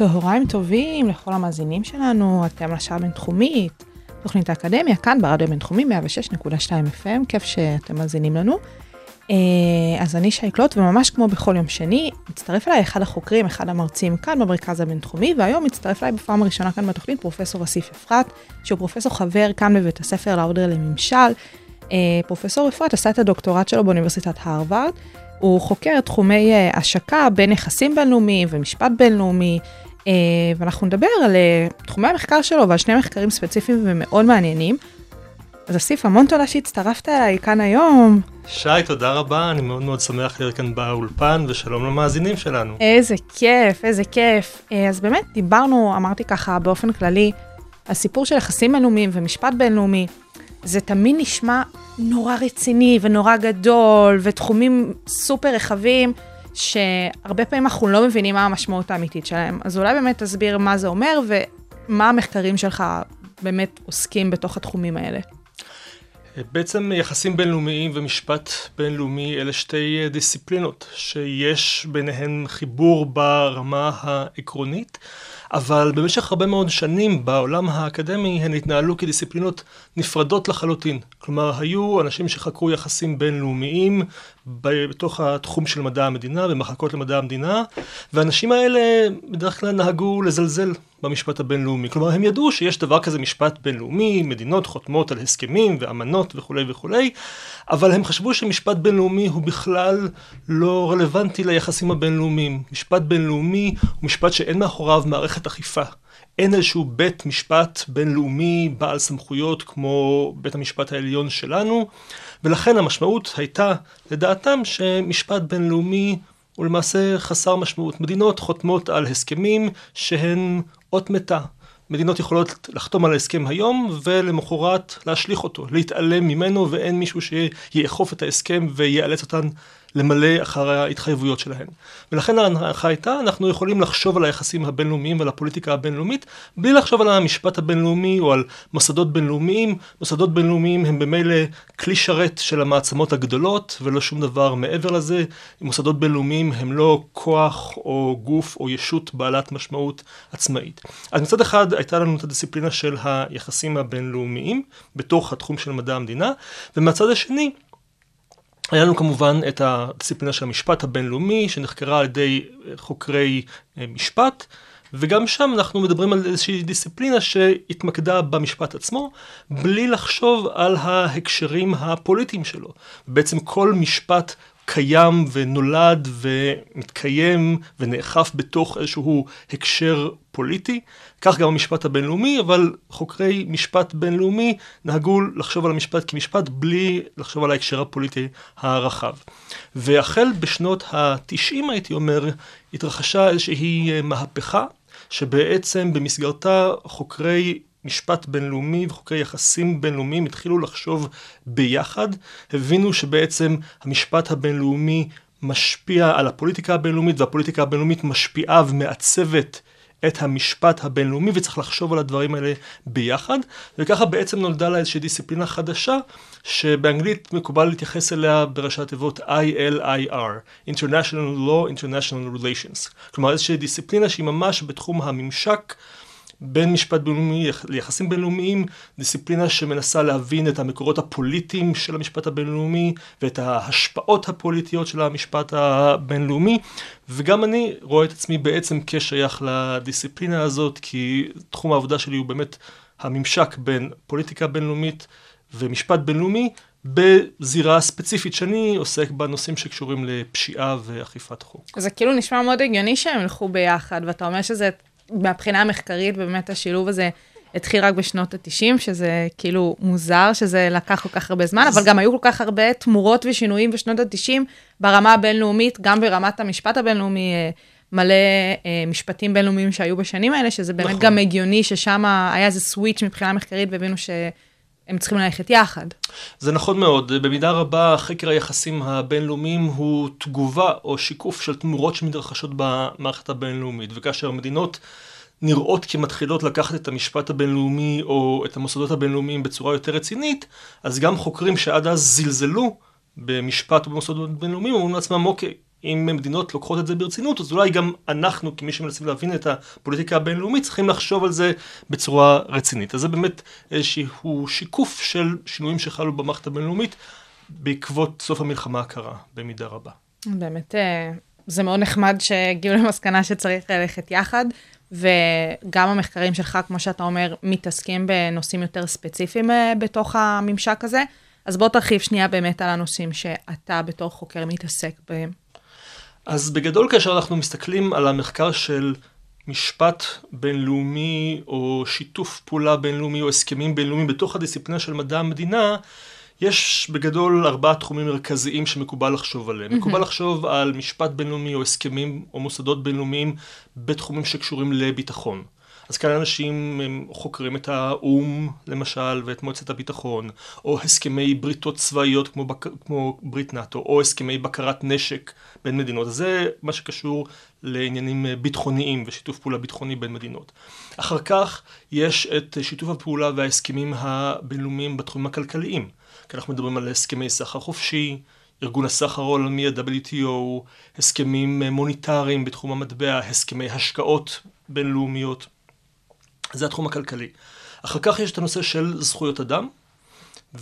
צהריים טובים לכל המאזינים שלנו, אתם לשעה הבינתחומית, תוכנית האקדמיה, כאן ברדיו הבינתחומי 106.2 FM, כיף שאתם מאזינים לנו. אה, אז אני שי קלוט, וממש כמו בכל יום שני, מצטרף אליי אחד החוקרים, אחד המרצים כאן במרכז הבינתחומי, והיום מצטרף אליי בפעם הראשונה כאן בתוכנית פרופסור אסיף אפרת, שהוא פרופסור חבר כאן בבית הספר לאודר לממשל. אה, פרופסור אפרת עשה את הדוקטורט שלו באוניברסיטת הרווארד. הוא חוקר תחומי אה, השקה בין יחסים בינלאומיים ומשפט בינלאומי, ואנחנו נדבר על אה, תחומי המחקר שלו ועל שני מחקרים ספציפיים ומאוד מעניינים. אז אסיף, המון תודה שהצטרפת אליי כאן היום. שי, תודה רבה, אני מאוד מאוד שמח להיות כאן באולפן, ושלום למאזינים שלנו. איזה כיף, איזה כיף. אז באמת דיברנו, אמרתי ככה באופן כללי, על סיפור של יחסים בינלאומיים ומשפט בינלאומי. זה תמיד נשמע נורא רציני ונורא גדול, ותחומים סופר רחבים, שהרבה פעמים אנחנו לא מבינים מה המשמעות האמיתית שלהם. אז אולי באמת תסביר מה זה אומר, ומה המחקרים שלך באמת עוסקים בתוך התחומים האלה. בעצם יחסים בינלאומיים ומשפט בינלאומי אלה שתי דיסציפלינות שיש ביניהן חיבור ברמה העקרונית. אבל במשך הרבה מאוד שנים בעולם האקדמי הן התנהלו כדיסציפלינות נפרדות לחלוטין. כלומר, היו אנשים שחקרו יחסים בינלאומיים בתוך התחום של מדע המדינה, במחלקות למדע המדינה, והאנשים האלה בדרך כלל נהגו לזלזל במשפט הבינלאומי. כלומר, הם ידעו שיש דבר כזה משפט בינלאומי, מדינות חותמות על הסכמים ואמנות וכולי וכולי, אבל הם חשבו שמשפט בינלאומי הוא בכלל לא רלוונטי ליחסים הבינלאומיים. משפט בינלאומי הוא משפט שאין מאחוריו מערכת אכיפה. אין איזשהו בית משפט בינלאומי בעל סמכויות כמו בית המשפט העליון שלנו, ולכן המשמעות הייתה, לדעתם, שמשפט בינלאומי הוא למעשה חסר משמעות. מדינות חותמות על הסכמים שהן אות מתה. מדינות יכולות לחתום על ההסכם היום ולמחרת להשליך אותו, להתעלם ממנו ואין מישהו שיאכוף את ההסכם ויאלץ אותן למלא אחר ההתחייבויות שלהן. ולכן ההנחה הייתה, אנחנו יכולים לחשוב על היחסים הבינלאומיים ועל הפוליטיקה הבינלאומית, בלי לחשוב על המשפט הבינלאומי או על מוסדות בינלאומיים. מוסדות בינלאומיים הם במילא כלי שרת של המעצמות הגדולות, ולא שום דבר מעבר לזה. מוסדות בינלאומיים הם לא כוח או גוף או ישות בעלת משמעות עצמאית. אז מצד אחד הייתה לנו את הדיסציפלינה של היחסים הבינלאומיים, בתוך התחום של מדע המדינה, ומהצד השני, היה לנו כמובן את הדיסציפלינה של המשפט הבינלאומי, שנחקרה על ידי חוקרי אה, משפט, וגם שם אנחנו מדברים על איזושהי דיסציפלינה שהתמקדה במשפט עצמו, בלי לחשוב על ההקשרים הפוליטיים שלו. בעצם כל משפט קיים ונולד ומתקיים ונאכף בתוך איזשהו הקשר פוליטי. כך גם המשפט הבינלאומי, אבל חוקרי משפט בינלאומי נהגו לחשוב על המשפט כמשפט בלי לחשוב על ההקשר הפוליטי הרחב. והחל בשנות התשעים, הייתי אומר, התרחשה איזושהי מהפכה, שבעצם במסגרתה חוקרי משפט בינלאומי וחוקי יחסים בינלאומיים התחילו לחשוב ביחד, הבינו שבעצם המשפט הבינלאומי משפיע על הפוליטיקה הבינלאומית והפוליטיקה הבינלאומית משפיעה ומעצבת את המשפט הבינלאומי וצריך לחשוב על הדברים האלה ביחד וככה בעצם נולדה לה איזושהי דיסציפלינה חדשה שבאנגלית מקובל להתייחס אליה בראשי התיבות ILIR, International Law, International Relations. כלומר איזושהי דיסציפלינה שהיא ממש בתחום הממשק בין משפט בינלאומי ליחסים בינלאומיים, דיסציפלינה שמנסה להבין את המקורות הפוליטיים של המשפט הבינלאומי ואת ההשפעות הפוליטיות של המשפט הבינלאומי, וגם אני רואה את עצמי בעצם כשייך לדיסציפלינה הזאת, כי תחום העבודה שלי הוא באמת הממשק בין פוליטיקה בינלאומית ומשפט בינלאומי. בזירה ספציפית שאני עוסק בנושאים שקשורים לפשיעה ואכיפת חוק. זה כאילו נשמע מאוד הגיוני שהם ילכו ביחד, ואתה אומר שזה מהבחינה המחקרית, באמת השילוב הזה התחיל רק בשנות ה-90, שזה כאילו מוזר שזה לקח כל כך הרבה זמן, אבל גם היו כל כך הרבה תמורות ושינויים בשנות ה-90 ברמה הבינלאומית, גם ברמת המשפט הבינלאומי, אה, מלא אה, משפטים בינלאומיים שהיו בשנים האלה, שזה באמת נכון. גם הגיוני ששם היה איזה סוויץ' מבחינה מחקרית והבינו שהם צריכים ללכת יחד. זה נכון מאוד, במידה רבה חקר היחסים הבינלאומיים הוא תגובה או שיקוף של תמורות שמתרחשות במערכת הבינלאומית, וכאשר מדינות נראות כמתחילות לקחת את המשפט הבינלאומי או את המוסדות הבינלאומיים בצורה יותר רצינית, אז גם חוקרים שעד אז זלזלו במשפט או במוסדות בינלאומיים אומרים לעצמם, אוקיי, אם מדינות לוקחות את זה ברצינות, אז אולי גם אנחנו, כמי שמנסים להבין את הפוליטיקה הבינלאומית, צריכים לחשוב על זה בצורה רצינית. אז זה באמת איזשהו שיקוף של שינויים שחלו במערכת הבינלאומית בעקבות סוף המלחמה הקרה, במידה רבה. באמת, אה, זה מאוד נחמד שהגיעו למסקנה שצריך ללכת יחד, וגם המחקרים שלך, כמו שאתה אומר, מתעסקים בנושאים יותר ספציפיים אה, בתוך הממשק הזה. אז בוא תרחיב שנייה באמת על הנושאים שאתה בתור חוקר מתעסק בהם. אז בגדול כאשר אנחנו מסתכלים על המחקר של משפט בינלאומי או שיתוף פעולה בינלאומי או הסכמים בינלאומיים בתוך הדיסציפלינה של מדע המדינה, יש בגדול ארבעה תחומים מרכזיים שמקובל לחשוב עליהם. מקובל לחשוב על משפט בינלאומי או הסכמים או מוסדות בינלאומיים בתחומים שקשורים לביטחון. אז כאן אנשים הם חוקרים את האו"ם, למשל, ואת מועצת הביטחון, או הסכמי בריתות צבאיות כמו, בק... כמו ברית נאט"ו, או הסכמי בקרת נשק בין מדינות. אז זה מה שקשור לעניינים ביטחוניים ושיתוף פעולה ביטחוני בין מדינות. אחר כך יש את שיתוף הפעולה וההסכמים הבינלאומיים בתחומים הכלכליים. כי אנחנו מדברים על הסכמי סחר חופשי, ארגון הסחר העולמי, ה-WTO, הסכמים מוניטריים בתחום המטבע, הסכמי השקעות בינלאומיות. זה התחום הכלכלי. אחר כך יש את הנושא של זכויות אדם,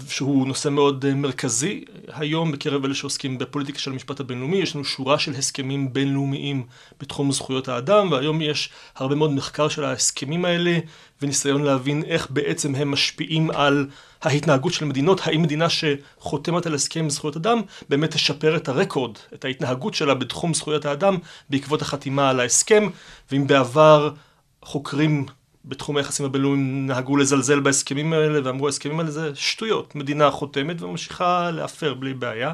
שהוא נושא מאוד מרכזי היום בקרב אלה שעוסקים בפוליטיקה של המשפט הבינלאומי. יש לנו שורה של הסכמים בינלאומיים בתחום זכויות האדם, והיום יש הרבה מאוד מחקר של ההסכמים האלה, וניסיון להבין איך בעצם הם משפיעים על ההתנהגות של מדינות, האם מדינה שחותמת על הסכם זכויות אדם באמת תשפר את הרקורד, את ההתנהגות שלה בתחום זכויות האדם בעקבות החתימה על ההסכם, ואם בעבר חוקרים בתחום היחסים הבינלאומיים נהגו לזלזל בהסכמים האלה ואמרו ההסכמים האלה זה שטויות, מדינה חותמת וממשיכה להפר בלי בעיה.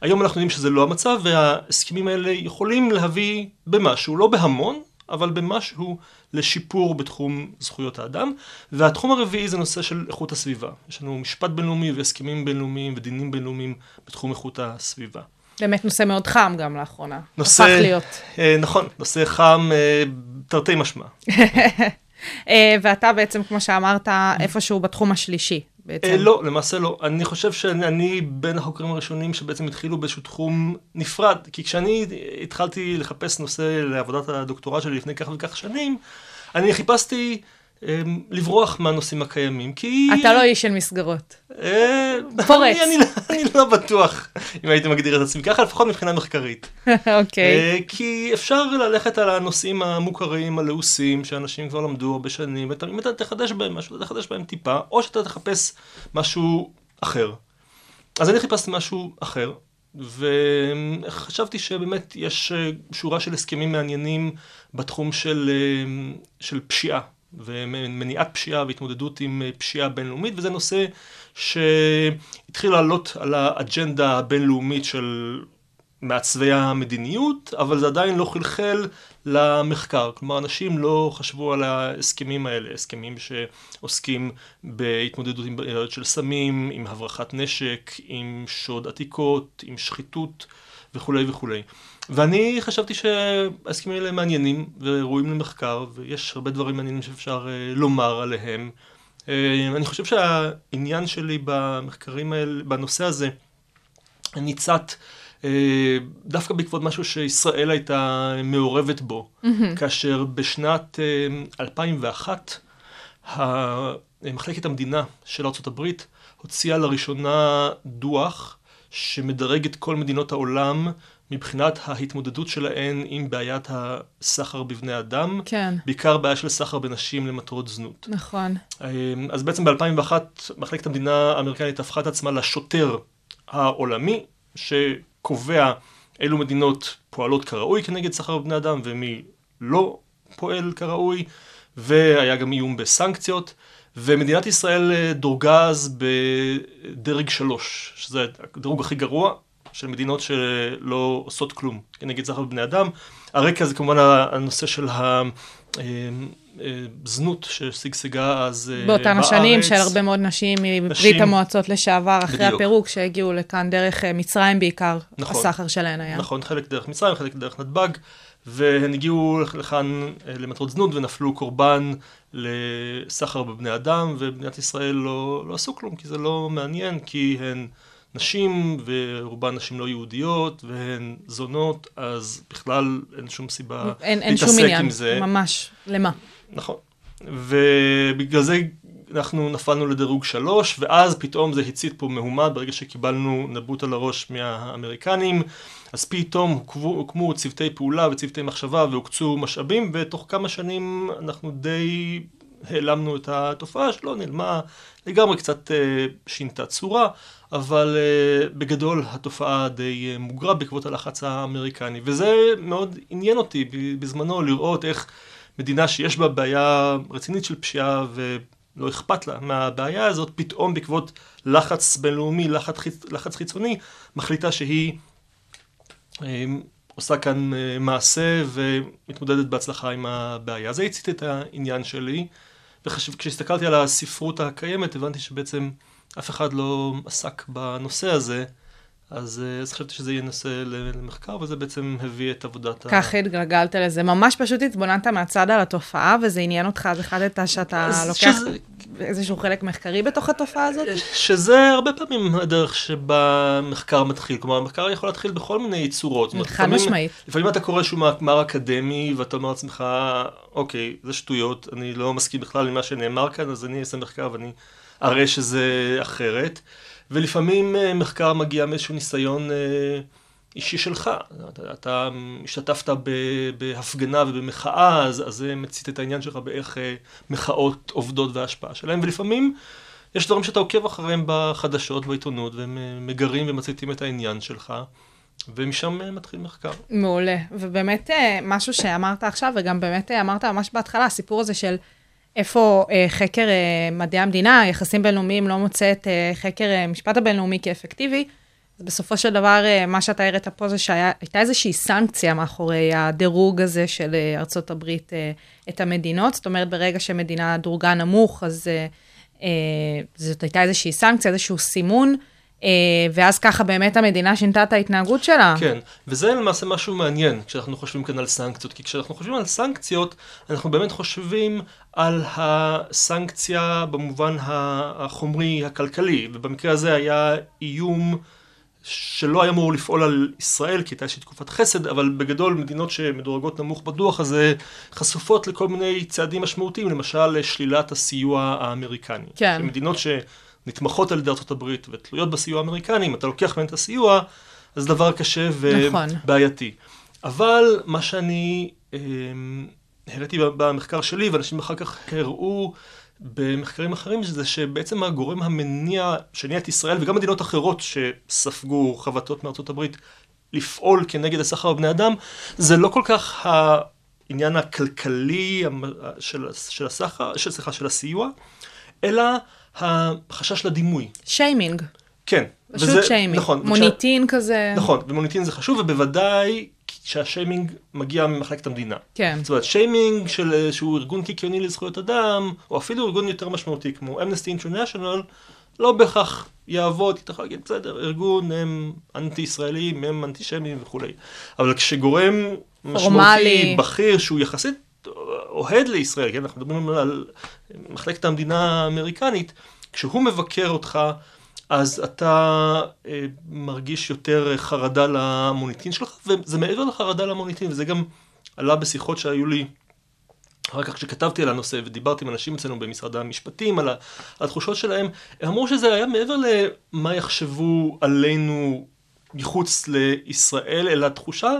היום אנחנו יודעים שזה לא המצב וההסכמים האלה יכולים להביא במשהו, לא בהמון, אבל במשהו לשיפור בתחום זכויות האדם. והתחום הרביעי זה נושא של איכות הסביבה. יש לנו משפט בינלאומי והסכמים בינלאומיים ודינים בינלאומיים בתחום איכות הסביבה. באמת נושא מאוד חם גם לאחרונה. נושא, הפך להיות. אה, נכון, נושא חם אה, תרתי משמע. אה, ואתה בעצם, כמו שאמרת, איפשהו בתחום השלישי. בעצם. אה, לא, למעשה לא. אני חושב שאני בין החוקרים הראשונים שבעצם התחילו באיזשהו תחום נפרד. כי כשאני התחלתי לחפש נושא לעבודת הדוקטורט שלי לפני כך וכך שנים, אני חיפשתי לברוח מהנושאים הקיימים, כי... אתה לא איש של מסגרות. אה, פורץ. אני, אני, לא- אני לא בטוח אם הייתי מגדיר את עצמי ככה, לפחות מבחינה מחקרית. אוקיי. אה, כי אפשר ללכת על הנושאים המוכרים, הלעוסים, שאנשים כבר למדו הרבה שנים, ואם אתה תחדש בהם משהו, אתה תחדש בהם טיפה, או שאתה תחפש משהו אחר. אז אני חיפשתי משהו אחר, וחשבתי שבאמת יש אה, שורה של הסכמים מעניינים בתחום של, של פשיעה. ומניעת פשיעה והתמודדות עם אה, פשיעה בינלאומית, וזה נושא שהתחיל לעלות על האג'נדה הבינלאומית של מעצבי המדיניות, אבל זה עדיין לא חלחל למחקר. כלומר, אנשים לא חשבו על ההסכמים האלה, הסכמים שעוסקים בהתמודדות עם בעיות של סמים, עם הברחת נשק, עם שוד עתיקות, עם שחיתות וכולי וכולי. ואני חשבתי שההסכמים האלה מעניינים וראויים למחקר, ויש הרבה דברים מעניינים שאפשר uh, לומר עליהם. Uh, אני חושב שהעניין שלי במחקרים האלה, בנושא הזה, ניצת uh, דווקא בעקבות משהו שישראל הייתה מעורבת בו, mm-hmm. כאשר בשנת uh, 2001, מחלקת המדינה של ארה"ב הוציאה לראשונה דוח שמדרג את כל מדינות העולם מבחינת ההתמודדות שלהן עם בעיית הסחר בבני אדם, כן. בעיקר בעיה של סחר בנשים למטרות זנות. נכון. אז בעצם ב-2001 מחלקת המדינה האמריקנית הפכה את עצמה לשוטר העולמי, שקובע אילו מדינות פועלות כראוי כנגד סחר בבני אדם ומי לא פועל כראוי, והיה גם איום בסנקציות. ומדינת ישראל דורגה אז בדרג שלוש, שזה הדירוג הכי גרוע, של מדינות שלא עושות כלום כנגד סחר בבני אדם. הרקע זה כמובן הנושא של הזנות ששגשגה אז אה, בארץ. באותן השנים של הרבה מאוד נשים מברית המועצות לשעבר, אחרי בדיוק. הפירוק, שהגיעו לכאן דרך אה, מצרים בעיקר, נכון. הסחר שלהן היה. נכון, חלק דרך מצרים, חלק דרך נתב"ג, והן הגיעו לכאן אה, למטרות זנות ונפלו קורבן לסחר בבני אדם, ובמדינת ישראל לא, לא עשו כלום, כי זה לא מעניין, כי הן נשים, ורובן נשים לא יהודיות, והן זונות, אז בכלל אין שום סיבה אין, אין שום להתעסק עניין, עם זה. ממש. למה? נכון. ובגלל זה אנחנו נפלנו לדירוג שלוש, ואז פתאום זה הצית פה מהומה ברגע שקיבלנו נבוט על הראש מהאמריקנים, אז פתאום הוקמו, הוקמו צוותי פעולה וצוותי מחשבה והוקצו משאבים, ותוך כמה שנים אנחנו די העלמנו את התופעה שלא נעלמה לגמרי, קצת אה, שינתה צורה, אבל אה, בגדול התופעה די אה, מוגרה בעקבות הלחץ האמריקני, וזה מאוד עניין אותי בזמנו לראות איך מדינה שיש בה בעיה רצינית של פשיעה ולא אכפת לה מהבעיה הזאת, פתאום בעקבות לחץ בינלאומי, לחץ. לחץ חיצוני, מחליטה שהיא עושה כאן מעשה ומתמודדת בהצלחה עם הבעיה. זה הצית את העניין שלי, וכשהסתכלתי על הספרות הקיימת הבנתי שבעצם אף אחד לא עסק בנושא הזה. אז, אה, אז חשבתי שזה יהיה נושא למחקר, וזה בעצם הביא את עבודת ה... ככה התגלגלת לזה. ממש פשוט התבוננת מהצד על התופעה, וזה עניין אותך, אז החלטת שאתה לוקח שזה- איזשהו חלק מחקרי בתוך התופעה הזאת? שזה הרבה פעמים הדרך שבה מחקר מתחיל. כלומר, מחקר יכול להתחיל בכל מיני צורות. חד משמעית. לפעמים אתה קורא איזשהו מאמר אקדמי, ואתה אומר לעצמך, אוקיי, זה שטויות, אני לא מסכים בכלל עם מה שנאמר כאן, אז אני אעשה מחקר ואני אראה שזה אחרת. ולפעמים אה, מחקר מגיע מאיזשהו ניסיון אה, אישי שלך. אתה, אתה השתתפת ב, בהפגנה ובמחאה, אז, אז זה מצית את העניין שלך באיך אה, מחאות עובדות וההשפעה שלהן, ולפעמים יש דברים שאתה עוקב אחריהם בחדשות, בעיתונות, והם אה, מגרים ומציתים את העניין שלך, ומשם אה, מתחיל מחקר. מעולה. ובאמת, אה, משהו שאמרת עכשיו, וגם באמת אמרת ממש בהתחלה, הסיפור הזה של איפה אה, חקר אה, מדעי המדינה, יחסים בינלאומיים, לא מוצא את אה, חקר אה, משפט הבינלאומי כאפקטיבי. אז בסופו של דבר, אה, מה שאתה הראת פה זה שהייתה איזושהי סנקציה מאחורי הדירוג הזה של אה, ארצות הברית אה, את המדינות. זאת אומרת, ברגע שמדינה דורגה נמוך, אז זאת הייתה איזושהי סנקציה, איזשהו סימון. ואז ככה באמת המדינה שינתה את ההתנהגות שלה. כן, וזה למעשה משהו מעניין כשאנחנו חושבים כאן על סנקציות, כי כשאנחנו חושבים על סנקציות, אנחנו באמת חושבים על הסנקציה במובן החומרי, הכלכלי, ובמקרה הזה היה איום שלא היה אמור לפעול על ישראל, כי הייתה איזושהי תקופת חסד, אבל בגדול מדינות שמדורגות נמוך בדוח הזה חשופות לכל מיני צעדים משמעותיים, למשל שלילת הסיוע האמריקני. כן. מדינות שנתמכות על ידי הברית ותלויות בסיוע האמריקני, אם אתה לוקח מהן את הסיוע, אז דבר קשה נכון. ובעייתי. אבל מה שאני אה, העליתי במחקר שלי, ואנשים אחר כך הראו במחקרים אחרים, זה שבעצם הגורם המניע שהניע את ישראל, וגם מדינות אחרות שספגו חבטות מארצות הברית, לפעול כנגד הסחר בבני אדם, זה לא כל כך העניין הכלכלי של, של הסחר, של, סליחה, של הסיוע, אלא החשש לדימוי. שיימינג. כן. פשוט שיימינג. נכון. וכשה- מוניטין כזה. נכון, ומוניטין זה חשוב, ובוודאי שהשיימינג מגיע ממחלקת המדינה. כן. זאת אומרת, שיימינג של איזשהו ארגון קיקיוני לזכויות אדם, או אפילו ארגון יותר משמעותי כמו אמנסטי אינטרנשיונל, לא בהכרח יעבוד, אתה יכול להגיד, בסדר, ארגון, הם אנטי-ישראלים, הם אנטישמים וכולי. אבל כשגורם משמעותי. בכיר, שהוא יחסית אוהד לישראל, כן, אנחנו מדברים על מחלקת המדינה האמריקנית, כשהוא מבקר אותך, אז אתה אה, מרגיש יותר חרדה למוניטין שלך, וזה מעבר לחרדה למוניטין, וזה גם עלה בשיחות שהיו לי אחר כך כשכתבתי על הנושא ודיברתי עם אנשים אצלנו במשרד המשפטים על התחושות שלהם, הם אמרו שזה היה מעבר למה יחשבו עלינו מחוץ לישראל, אלא תחושה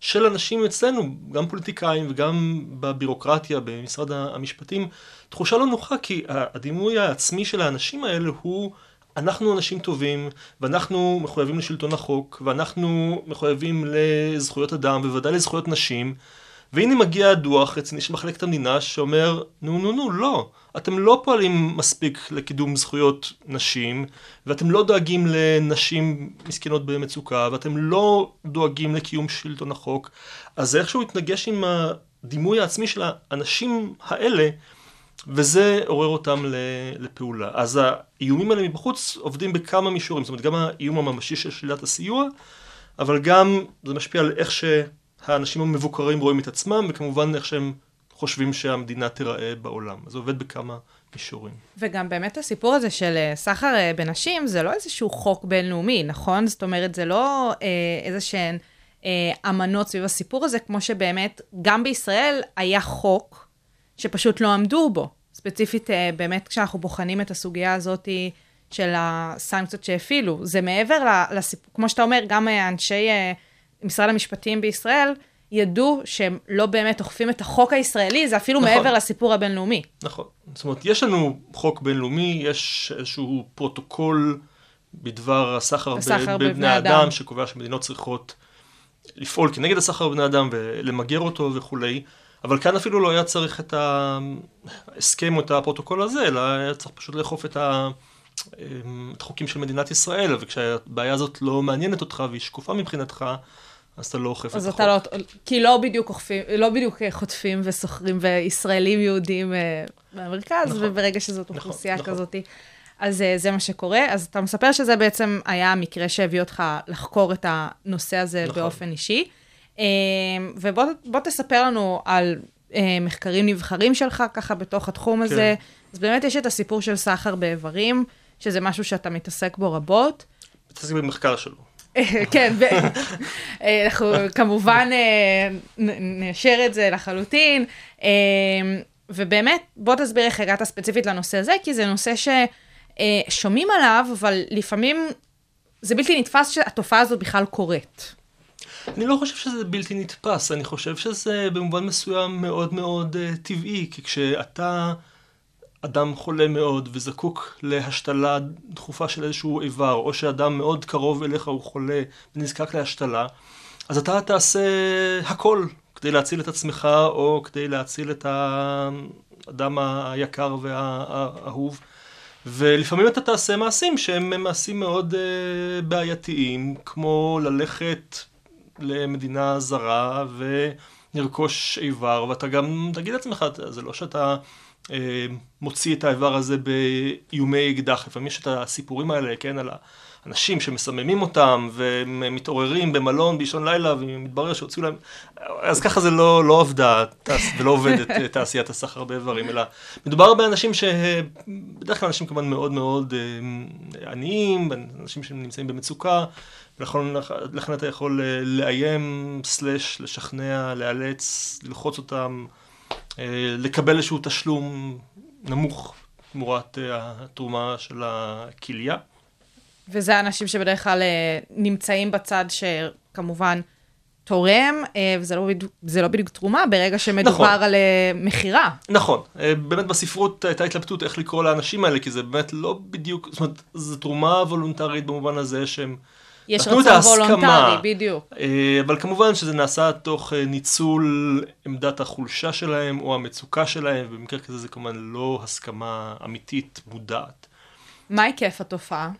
של אנשים אצלנו, גם פוליטיקאים וגם בבירוקרטיה, במשרד המשפטים, תחושה לא נוחה, כי הדימוי העצמי של האנשים האלה הוא אנחנו אנשים טובים, ואנחנו מחויבים לשלטון החוק, ואנחנו מחויבים לזכויות אדם, בוודאי לזכויות נשים, והנה מגיע דוח רציני של מחלקת המדינה שאומר, נו נו נו, לא, אתם לא פועלים מספיק לקידום זכויות נשים, ואתם לא דואגים לנשים מסכנות במצוקה, ואתם לא דואגים לקיום שלטון החוק, אז זה איכשהו התנגש עם הדימוי העצמי של האנשים האלה, וזה עורר אותם לפעולה. אז האיומים האלה מבחוץ עובדים בכמה מישורים, זאת אומרת גם האיום הממשי של שלילת הסיוע, אבל גם זה משפיע על איך שהאנשים המבוקרים רואים את עצמם, וכמובן איך שהם חושבים שהמדינה תיראה בעולם. זה עובד בכמה מישורים. וגם באמת הסיפור הזה של אה, סחר אה, בנשים, זה לא איזשהו חוק בינלאומי, נכון? זאת אומרת, זה לא אה, איזה שהן אמנות סביב הסיפור הזה, כמו שבאמת גם בישראל היה חוק שפשוט לא עמדו בו. ספציפית, אה, באמת כשאנחנו בוחנים את הסוגיה הזאת של הסנקציות שהפעילו, זה מעבר לסיפור, כמו שאתה אומר, גם אה, אנשי אה, משרד המשפטים בישראל, ידעו שהם לא באמת אוכפים את החוק הישראלי, זה אפילו נכון. מעבר לסיפור הבינלאומי. נכון. זאת אומרת, יש לנו חוק בינלאומי, יש איזשהו פרוטוקול בדבר הסחר, הסחר בבני, בבני אדם, אדם, שקובע שמדינות צריכות לפעול כנגד הסחר בבני אדם ולמגר אותו וכולי. אבל כאן אפילו לא היה צריך את ההסכם או את הפרוטוקול הזה, אלא היה צריך פשוט לאכוף את, ה... את החוקים של מדינת ישראל, וכשהבעיה הזאת לא מעניינת אותך והיא שקופה מבחינתך, אז אתה לא אוכף את החוק. אז אתה לא, כי לא בדיוק אוכפים, לא בדיוק חוטפים וסוחרים וישראלים יהודים אה, מהמרכז, נכון, וברגע שזאת נכון, אוכלוסייה נכון, כזאת, אז אה, זה מה שקורה. אז אתה מספר שזה בעצם היה המקרה שהביא אותך לחקור את הנושא הזה נכון. באופן אישי. אה, ובוא תספר לנו על מחקרים נבחרים שלך, ככה בתוך התחום כן. הזה. אז באמת יש את הסיפור של סחר באיברים, שזה משהו שאתה מתעסק בו רבות. מתעסק במחקר שלו. כן, אה, אנחנו כמובן אה, נאשר את זה לחלוטין. אה, ובאמת, בוא תסביר איך הגעת ספציפית לנושא הזה, כי זה נושא ששומעים עליו, אבל לפעמים זה בלתי נתפס שהתופעה הזאת בכלל קורית. אני לא חושב שזה בלתי נתפס, אני חושב שזה במובן מסוים מאוד מאוד uh, טבעי, כי כשאתה אדם חולה מאוד וזקוק להשתלה דחופה של איזשהו איבר, או שאדם מאוד קרוב אליך הוא חולה ונזקק להשתלה, אז אתה תעשה הכל כדי להציל את עצמך, או כדי להציל את האדם היקר והאהוב. ולפעמים אתה תעשה מעשים שהם מעשים מאוד uh, בעייתיים, כמו ללכת למדינה זרה ולרכוש איבר, ואתה גם תגיד לעצמך, זה לא שאתה אה, מוציא את האיבר הזה באיומי אקדח. לפעמים יש את הסיפורים האלה, כן, על האנשים שמסממים אותם ומתעוררים במלון באישון לילה ומתברר שהוציאו להם... אז ככה זה לא, לא עבדה ולא עובדת תעשיית הסחר באיברים, אלא מדובר באנשים שבדרך כלל אנשים כמובן מאוד מאוד אה, עניים, אנשים שנמצאים במצוקה. ולכן אתה יכול לאיים, סלש, לשכנע, לאלץ, ללחוץ אותם. אה, לקבל איזשהו תשלום נמוך תמורת אה, התרומה של הכליה. וזה אנשים שבדרך כלל אה, נמצאים בצד שכמובן תורם, וזה לא, בדיוק, לא בדיוק תרומה, ברגע שמדובר נכון. על מכירה. נכון. באמת בספרות הייתה התלבטות איך לקרוא לאנשים האלה, כי זה באמת לא בדיוק, זאת אומרת, זו תרומה וולונטרית במובן הזה שהם... יש רצון וולונטרי, בדיוק. אה, אבל כמובן שזה נעשה תוך אה, ניצול עמדת החולשה שלהם או המצוקה שלהם, ובמקרה כזה זה כמובן לא הסכמה אמיתית מודעת. מה היקף התופעה?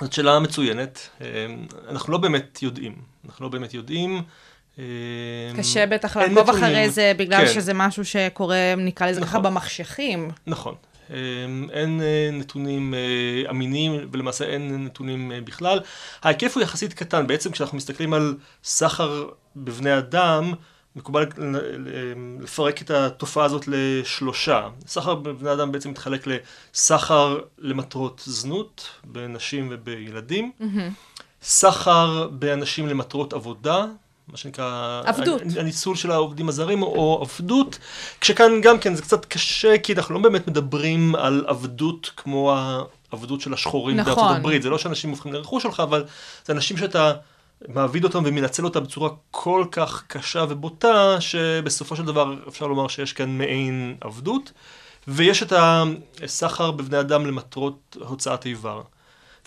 זאת שאלה מצוינת. אה, אנחנו לא באמת יודעים. אנחנו לא באמת יודעים. קשה בטח לעקוב אחרי זה, בגלל כן. שזה משהו שקורה, נקרא לזה ככה, נכון. במחשכים. נכון. אמ, אין אה, נתונים אה, אמינים ולמעשה אין נתונים אה, בכלל. ההיקף הוא יחסית קטן, בעצם כשאנחנו מסתכלים על סחר בבני אדם, מקובל לפרק את התופעה הזאת לשלושה. סחר בבני אדם בעצם מתחלק לסחר למטרות זנות, בנשים ובילדים, mm-hmm. סחר באנשים למטרות עבודה, מה שנקרא... עבדות. הניצול של העובדים הזרים או עבדות, כשכאן גם כן זה קצת קשה, כי אנחנו לא באמת מדברים על עבדות כמו העבדות של השחורים נכון. בארצות הברית. זה לא שאנשים הופכים לרכוש שלך, אבל זה אנשים שאתה מעביד אותם ומנצל אותם בצורה כל כך קשה ובוטה, שבסופו של דבר אפשר לומר שיש כאן מעין עבדות. ויש את הסחר בבני אדם למטרות הוצאת איבר.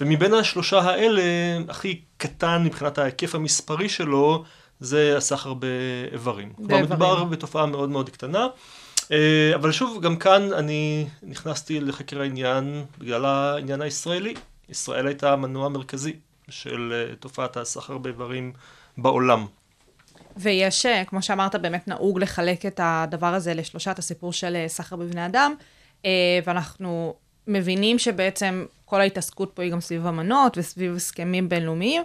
ומבין השלושה האלה, הכי קטן מבחינת ההיקף המספרי שלו, זה הסחר באיברים. באיברים. מדובר בתופעה מאוד מאוד קטנה. אה, אבל שוב, גם כאן אני נכנסתי לחקר העניין בגלל העניין הישראלי. ישראל הייתה המנוע המרכזי של אה, תופעת הסחר באיברים בעולם. ויש, אה, כמו שאמרת, באמת נהוג לחלק את הדבר הזה לשלושה, את הסיפור של סחר בבני אדם, ואנחנו מבינים שבעצם כל ההתעסקות פה היא גם סביב אמנות וסביב הסכמים בינלאומיים,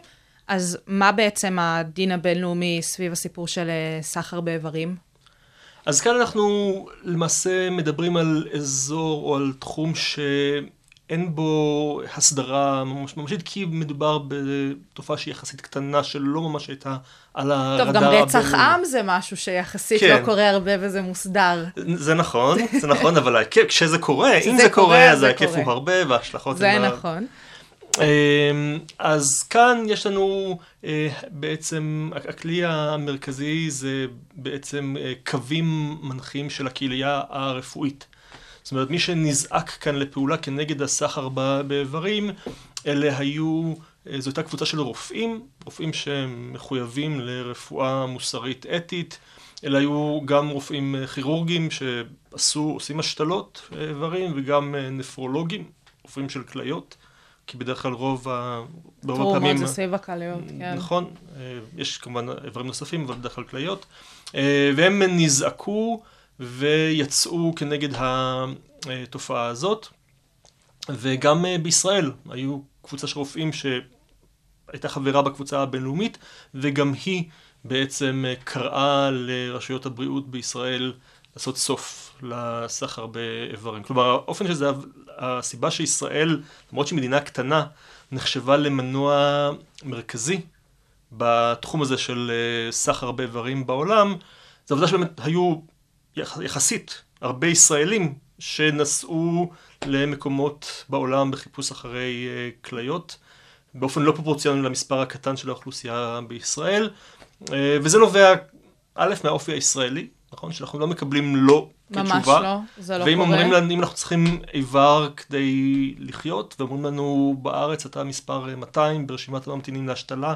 אז מה בעצם הדין הבינלאומי סביב הסיפור של אה, סחר באיברים? אז כאן אנחנו למעשה מדברים על אזור או על תחום שאין בו הסדרה ממש ממשית, כי מדובר בתופעה שהיא יחסית קטנה שלא ממש הייתה על הרדאר טוב, גם רצח הבינלאומי. עם זה משהו שיחסית כן. לא קורה הרבה וזה מוסדר. זה נכון, זה נכון, אבל ההיקף, כשזה קורה, אם כשזה זה קורה, אז זה ההיקף. הוא הרבה וההשלכות זה הן ה- נכון. אמ, אז כאן יש לנו אה, בעצם, הכלי המרכזי זה בעצם אה, קווים מנחים של הקהילייה הרפואית. זאת אומרת, מי שנזעק כאן לפעולה כנגד הסחר באיברים, אלה היו, אה, זו הייתה קבוצה של רופאים, רופאים שמחויבים לרפואה מוסרית אתית, אלה היו גם רופאים כירורגים שעשו, עושים השתלות איברים, וגם נפרולוגים, רופאים של כליות. כי בדרך כלל רוב, ה... ברוב תרומות הפעמים... זה סביב הכליות, כן. נכון, אה, יש כמובן איברים נוספים, אבל בדרך כלל כליות. אה, והם נזעקו ויצאו כנגד התופעה הזאת. וגם אה, בישראל היו קבוצה של רופאים שהייתה חברה בקבוצה הבינלאומית, וגם היא בעצם אה, קראה לרשויות הבריאות בישראל לעשות סוף לסחר באיברים. כלומר, האופן שזה, הסיבה שישראל, למרות שהיא מדינה קטנה, נחשבה למנוע מרכזי בתחום הזה של אה, סחר באיברים בעולם, זה העובדה שבאמת היו יח- יחסית הרבה ישראלים שנסעו למקומות בעולם בחיפוש אחרי אה, כליות, באופן לא פרופורציוני למספר הקטן של האוכלוסייה בישראל, אה, וזה נובע, א', מהאופי הישראלי, נכון? שאנחנו לא מקבלים לא ממש כתשובה. לא, זה לא ואם קורה. אומרים לנו, אם אנחנו צריכים איבר כדי לחיות, ואומרים לנו בארץ אתה מספר אה, 200 ברשימת הממתינים להשתלה,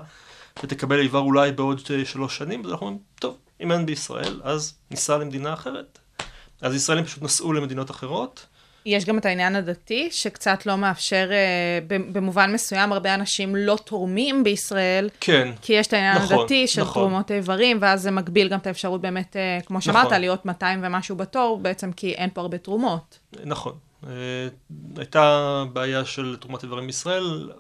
ותקבל איבר אולי בעוד אה, שלוש שנים, אז אנחנו אומרים, טוב, אם אין בישראל, אז ניסע למדינה אחרת. אז ישראלים פשוט נסעו למדינות אחרות. יש גם את העניין הדתי, שקצת לא מאפשר, אה, במובן מסוים, הרבה אנשים לא תורמים בישראל, כן, כי יש את העניין נכון, הדתי של נכון. תרומות איברים, ואז זה מגביל גם את האפשרות באמת, אה, כמו שאמרת, נכון. להיות 200 ומשהו בתור, בעצם כי אין פה הרבה תרומות. נכון. אה, הייתה בעיה של תרומת איברים בישראל,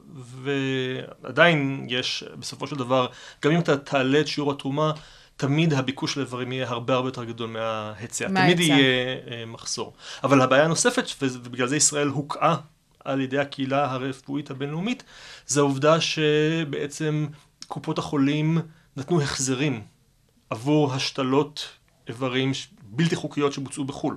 ועדיין יש, בסופו של דבר, גם אם אתה תעלה את שיעור התרומה, תמיד הביקוש לאיברים יהיה הרבה הרבה יותר גדול מההיצע. תמיד יהיה אה, מחסור. אבל הבעיה הנוספת, ובגלל זה ישראל הוקעה על ידי הקהילה הרפואית הבינלאומית, זה העובדה שבעצם קופות החולים נתנו החזרים עבור השתלות איברים בלתי חוקיות שבוצעו בחו"ל.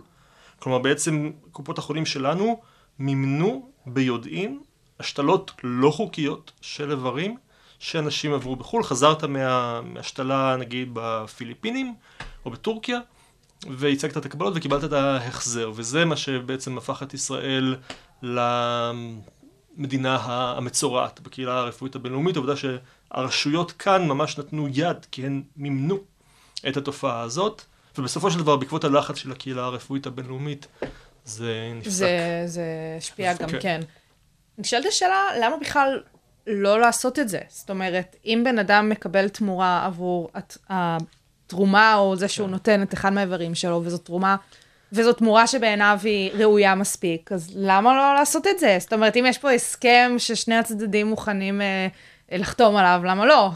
כלומר, בעצם קופות החולים שלנו מימנו ביודעין השתלות לא חוקיות של איברים שאנשים עברו בחו"ל. חזרת מה, מהשתלה, נגיד, בפיליפינים או בטורקיה, והצגת את הקבלות וקיבלת את ההחזר. וזה מה שבעצם הפך את ישראל למדינה המצורעת בקהילה הרפואית הבינלאומית. העובדה שהרשויות כאן ממש נתנו יד, כי הן מימנו את התופעה הזאת. ובסופו של דבר, בעקבות הלחץ של הקהילה הרפואית הבינלאומית, זה נפסק. זה, זה השפיע גם כן. כן. נשאלת השאלה, למה בכלל לא לעשות את זה? זאת אומרת, אם בן אדם מקבל תמורה עבור הת- התרומה או זה כן. שהוא נותן את אחד מהאיברים שלו, וזו תרומה, וזו תמורה שבעיניו היא ראויה מספיק, אז למה לא לעשות את זה? זאת אומרת, אם יש פה הסכם ששני הצדדים מוכנים אה, לחתום עליו, למה לא?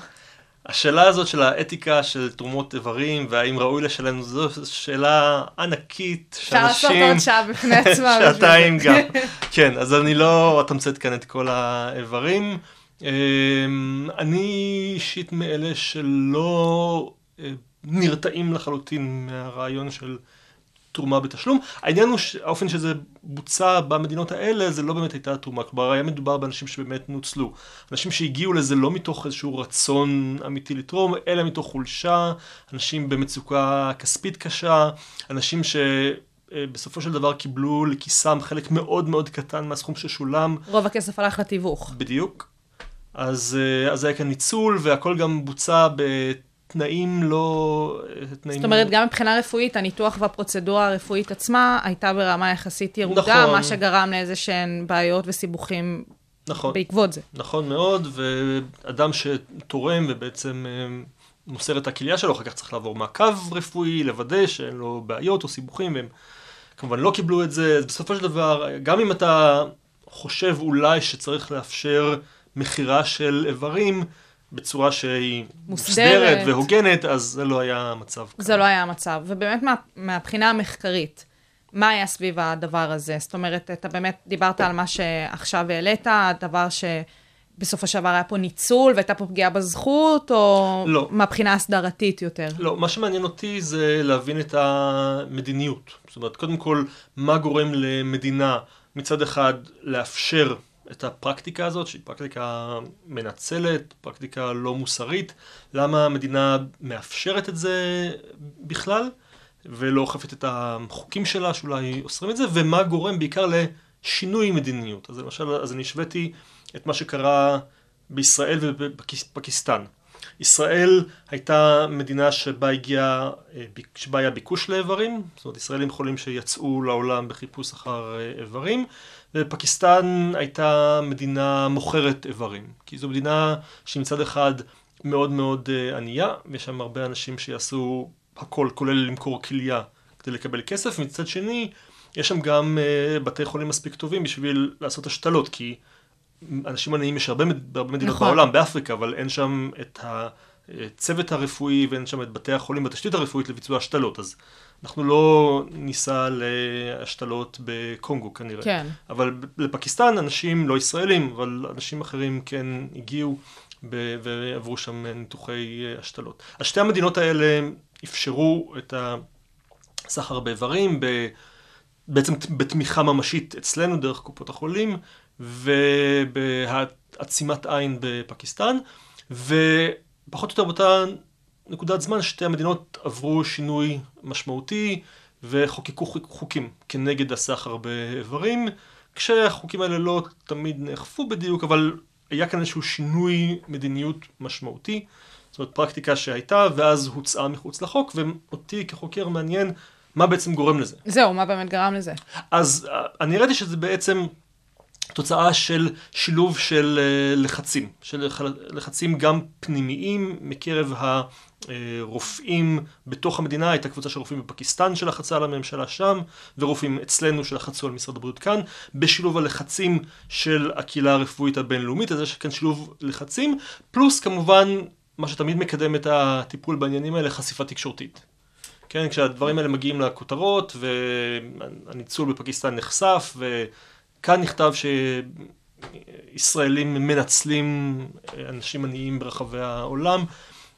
השאלה הזאת של האתיקה של תרומות איברים והאם ראוי לשלם זו שאלה ענקית אפשר לעשות שאנשים... עוד שעה בפני. בשביל שעתיים. גם. כן, אז אני לא אתמצת כאן את כל האיברים. אמ, אני אישית מאלה שלא אה, נרתעים לחלוטין מהרעיון של תרומה בתשלום. העניין הוא שהאופן שזה בוצע במדינות האלה זה לא באמת הייתה תרומה, כלומר היה מדובר באנשים שבאמת נוצלו. אנשים שהגיעו לזה לא מתוך איזשהו רצון אמיתי לתרום, אלא מתוך חולשה, אנשים במצוקה כספית קשה, אנשים ש... אה, בסופו של דבר קיבלו לכיסם חלק מאוד מאוד קטן מהסכום ששולם רוב הכסף הלך לתיווך. בדיוק. אז, אה, אז היה כאן ניצול והכל גם בוצע תנאים לא... תנאים... זאת אומרת, גם מבחינה רפואית, הניתוח והפרוצדורה הרפואית עצמה הייתה ברמה יחסית ירודה, נכון. מה שגרם לאיזה שהן בעיות וסיבוכים נכון. בעקבות זה. נכון מאוד, ואדם שתורם ובעצם אה, מוסר את הכליה שלו, אחר כך צריך לעבור מעקב רפואי, לוודא שאין לו בעיות או סיבוכים, והם כמובן לא קיבלו את זה. אז בסופו של דבר, גם אם אתה חושב אולי שצריך לאפשר מכירה של איברים בצורה שהיא מוסדרת. מוסדרת והוגנת, אז זה לא היה המצב. זה לא היה המצב. ובאמת, מה, מהבחינה המחקרית, מה היה סביב הדבר הזה? זאת אומרת, אתה באמת דיברת על מה שעכשיו העלית, הדבר שבסופו של דבר היה פה ניצול והייתה פה פגיעה בזכות, או לא. מהבחינה הסדרתית יותר? לא, מה שמעניין אותי זה להבין את המדיניות. זאת אומרת, קודם כל, מה גורם למדינה מצד אחד לאפשר את הפרקטיקה הזאת, שהיא פרקטיקה מנצלת, פרקטיקה לא מוסרית, למה המדינה מאפשרת את זה בכלל, ולא אוכפת את החוקים שלה שאולי אוסרים את זה, ומה גורם בעיקר לשינוי מדיניות. אז למשל, אז אני השוויתי את מה שקרה בישראל ובפקיסטן. ישראל הייתה מדינה שבה הגיע, אה, שבה היה ביקוש לאיברים, זאת אומרת ישראלים חולים שיצאו לעולם בחיפוש אחר אה, איברים, ופקיסטן הייתה מדינה מוכרת איברים, כי זו מדינה שמצד אחד מאוד מאוד אה, ענייה, ויש שם הרבה אנשים שיעשו הכל, כולל למכור כליה כדי לקבל כסף, מצד שני יש שם גם בתי חולים מספיק טובים בשביל לעשות השתלות, כי אנשים עניים יש הרבה, בהרבה מדינות נכון. בעולם, באפריקה, אבל אין שם את הצוות הרפואי ואין שם את בתי החולים בתשתית הרפואית לביצוע השתלות, אז אנחנו לא ניסע להשתלות בקונגו כנראה. כן. אבל לפקיסטן אנשים לא ישראלים, אבל אנשים אחרים כן הגיעו ועברו שם ניתוחי השתלות. אז שתי המדינות האלה אפשרו את הסחר באיברים, ב- בעצם בתמיכה ממשית אצלנו דרך קופות החולים, ובעצימת עין בפקיסטן, ופחות או יותר באותה נקודת זמן שתי המדינות עברו שינוי משמעותי וחוקקו חוק- חוקים כנגד הסחר באיברים, כשהחוקים האלה לא תמיד נאכפו בדיוק, אבל היה כאן איזשהו שינוי מדיניות משמעותי. זאת אומרת, פרקטיקה שהייתה, ואז הוצאה מחוץ לחוק, ואותי כחוקר מעניין מה בעצם גורם לזה. זהו, מה באמת גרם לזה? אז אה, אני ראיתי שזה בעצם תוצאה של שילוב של אה, לחצים, של לח- לחצים גם פנימיים מקרב הרופאים בתוך המדינה, הייתה קבוצה של רופאים בפקיסטן שלחצה על הממשלה שם, ורופאים אצלנו שלחצו על משרד הבריאות כאן, בשילוב הלחצים של הקהילה הרפואית הבינלאומית, אז יש כאן שילוב לחצים, פלוס כמובן מה שתמיד מקדם את הטיפול בעניינים האלה, חשיפה תקשורתית. כן, כשהדברים האלה מגיעים לכותרות, והניצול בפקיסטן נחשף, וכאן נכתב שישראלים מנצלים אנשים עניים ברחבי העולם,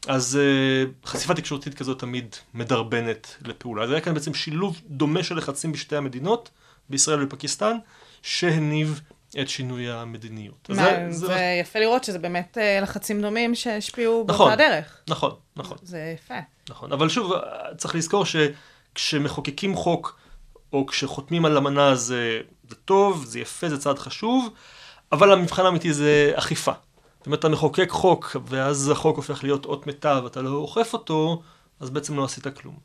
אז אה, חשיפה תקשורתית כזאת תמיד מדרבנת לפעולה. אז היה כאן בעצם שילוב דומה של לחצים בשתי המדינות, בישראל ובפקיסטן, שהניב את שינוי המדיניות. מה, זה- זה, זה- יפה לראות שזה באמת אה, לחצים דומים שהשפיעו נכון. באותה דרך. נכון, נכון. זה יפה. נכון, אבל שוב, צריך לזכור שכשמחוקקים חוק, או כשחותמים על אמנה זה, זה טוב, זה יפה, זה צעד חשוב, אבל המבחן האמיתי זה אכיפה. זאת אומרת, אתה מחוקק חוק, ואז החוק הופך להיות אות מתה, ואתה לא אוכף אותו, אז בעצם לא עשית כלום.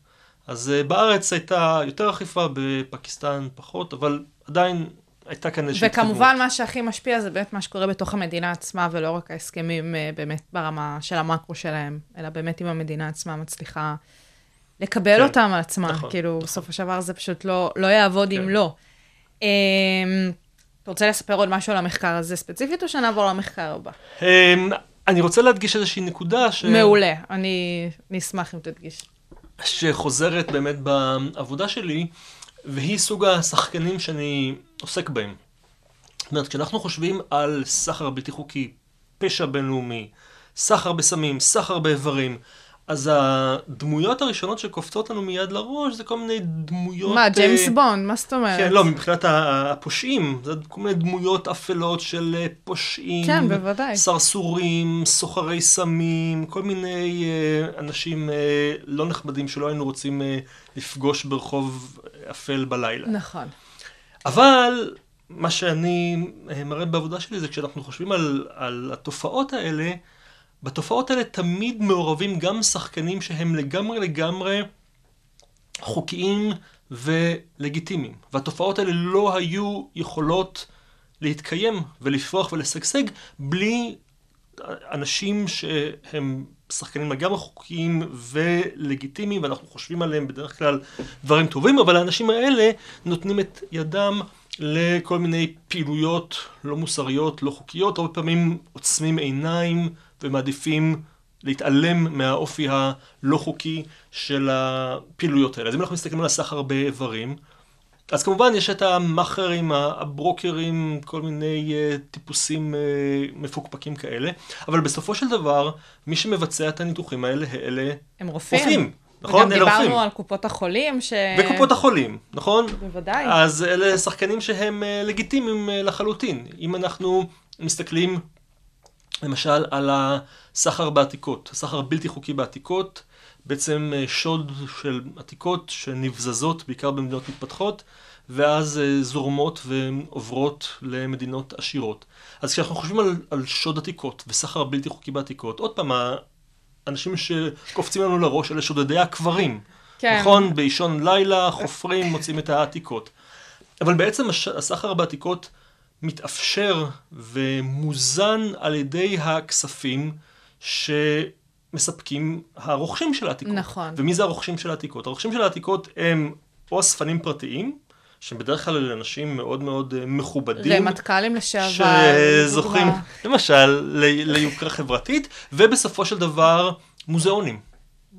אז אה, בארץ הייתה יותר אכיפה, בפקיסטן פחות, אבל עדיין הייתה כאן איזושהי וכמובן, מה שהכי משפיע זה באמת מה שקורה בתוך המדינה עצמה, ולא רק ההסכמים אה, באמת ברמה של המקרו שלהם, אלא באמת אם המדינה עצמה מצליחה לקבל כן. אותם על עצמה. נכון, כאילו, נכון. בסופו של דבר זה פשוט לא, לא יעבוד אם כן. לא. אה, אתה רוצה לספר עוד משהו על המחקר הזה ספציפית, או שנעבור למחקר הבא? אמ, אני רוצה להדגיש איזושהי נקודה ש... מעולה, אני אשמח אם תדגיש. שחוזרת באמת בעבודה שלי, והיא סוג השחקנים שאני עוסק בהם. זאת אומרת, כשאנחנו חושבים על סחר בלתי חוקי, פשע בינלאומי, סחר בסמים, סחר באיברים, אז הדמויות הראשונות שקופצות לנו מיד לראש זה כל מיני דמויות... מה, ג'יימס אה, בונד, מה זאת אומרת? כן, לא, מבחינת הפושעים, זה כל מיני דמויות אפלות של אה, פושעים, כן, בוודאי. סרסורים, סוחרי סמים, כל מיני אה, אנשים אה, לא נכבדים שלא היינו רוצים אה, לפגוש ברחוב אפל בלילה. נכון. אבל מה שאני אה, מראה בעבודה שלי זה כשאנחנו חושבים על, על התופעות האלה, בתופעות האלה תמיד מעורבים גם שחקנים שהם לגמרי לגמרי חוקיים ולגיטימיים. והתופעות האלה לא היו יכולות להתקיים ולפרוח ולשגשג בלי אנשים שהם שחקנים לגמרי חוקיים ולגיטימיים, ואנחנו חושבים עליהם בדרך כלל דברים טובים, אבל האנשים האלה נותנים את ידם לכל מיני פעילויות לא מוסריות, לא חוקיות, הרבה פעמים עוצמים עיניים ומעדיפים להתעלם מהאופי הלא חוקי של הפעילויות האלה. אז אם אנחנו מסתכלים על הסחר באיברים, אז כמובן יש את המאכערים, הברוקרים, כל מיני uh, טיפוסים uh, מפוקפקים כאלה, אבל בסופו של דבר, מי שמבצע את הניתוחים האלה, אלה הם רופאים. רופאים. נכון? וגם. דיברנו על קופות החולים, ש... וקופות החולים, נכון? בוודאי. אז אלה שחקנים שהם אה, לגיטימיים אה, לחלוטין. אם אנחנו מסתכלים למשל על הסחר בעתיקות, הסחר הבלתי חוקי בעתיקות, בעצם אה, שוד של עתיקות שנבזזות בעיקר במדינות מתפתחות, ואז זורמות ועוברות למדינות עשירות. אז כשאנחנו חושבים על, על שוד עתיקות וסחר בלתי חוקי בעתיקות, עוד פעם, האנשים שקופצים לנו לראש אלה שודדי הקברים. כן. נכון? באישון לילה, חופרים, מוצאים את העתיקות. אבל בעצם הש- הסחר בעתיקות מתאפשר ומוזן על ידי הכספים שמספקים הרוכשים של העתיקות. נכון. ומי זה הרוכשים של העתיקות? הרוכשים של העתיקות הם או אספנים פרטיים, שהם בדרך כלל אנשים מאוד מאוד אה, מכובדים. רמטכ"לים לשעבר. שזוכים, לדוגמה. למשל, ל- ליוקרה חברתית, ובסופו של דבר, מוזיאונים.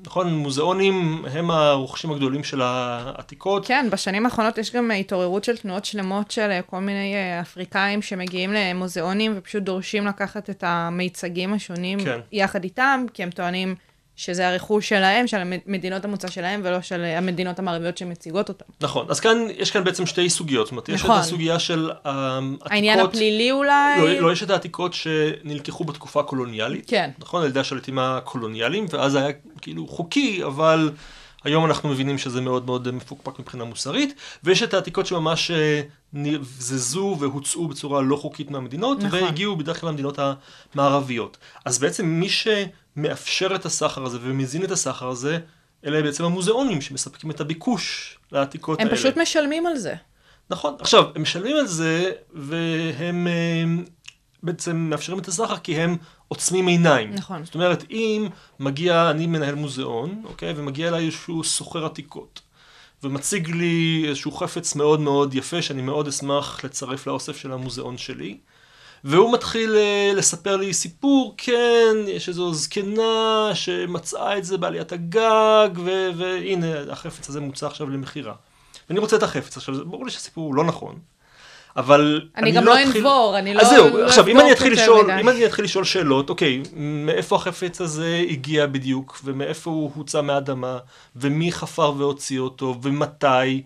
נכון, מוזיאונים הם הרוכשים הגדולים של העתיקות. כן, בשנים האחרונות יש גם התעוררות של תנועות שלמות של אה, כל מיני אה, אפריקאים שמגיעים למוזיאונים ופשוט דורשים לקחת את המיצגים השונים כן. יחד איתם, כי הם טוענים שזה הרכוש שלהם, של מדינות המוצא שלהם, ולא של המדינות המערביות שמציגות אותם. נכון, אז כאן, יש כאן בעצם שתי סוגיות. זאת אומרת, יש את נכון. הסוגיה של העתיקות... העניין הפלילי אולי? לא, לא, יש את העתיקות שנלקחו בתקופה הקולוניאלית. כן. נכון, על ידי השליטים הקולוניאליים, ואז היה כאילו חוקי, אבל היום אנחנו מבינים שזה מאוד מאוד מפוקפק מבחינה מוסרית. ויש את העתיקות שממש אה, נבזזו והוצאו בצורה לא חוקית מהמדינות, נכון. והגיעו בדרך כלל למדינות המערביות. אז בעצם מי שמאפשר את הסחר הזה ומזין את הסחר הזה, אלה בעצם המוזיאונים שמספקים את הביקוש לעתיקות הם האלה. פשוט משלמים על זה. נכון. עכשיו, הם משלמים על זה, והם אה, בעצם מאפשרים את הסחר כי הם עוצמים עיניים. נכון. זאת אומרת, אם מגיע, אני מנהל מוזיאון, אוקיי, ומגיע אליי איזשהו סוחר עתיקות, ומציג לי איזשהו חפץ מאוד מאוד יפה, שאני מאוד אשמח לצרף לאוסף של המוזיאון שלי, והוא מתחיל אה, לספר לי סיפור, כן, יש איזו זקנה שמצאה את זה בעליית הגג, ו- והנה, החפץ הזה מוצע עכשיו למכירה. ואני רוצה את החפץ. עכשיו, ברור לי שהסיפור הוא לא נכון, אבל אני גם לא אתחיל- אנבור, אני לא- אז זהו, לא עכשיו, אם אני אתחיל לשאול, מדי. אם אני אתחיל לשאול שאלות, אוקיי, מאיפה החפץ הזה הגיע בדיוק, ומאיפה הוא הוצא מהאדמה, ומי חפר והוציא אותו, ומתי,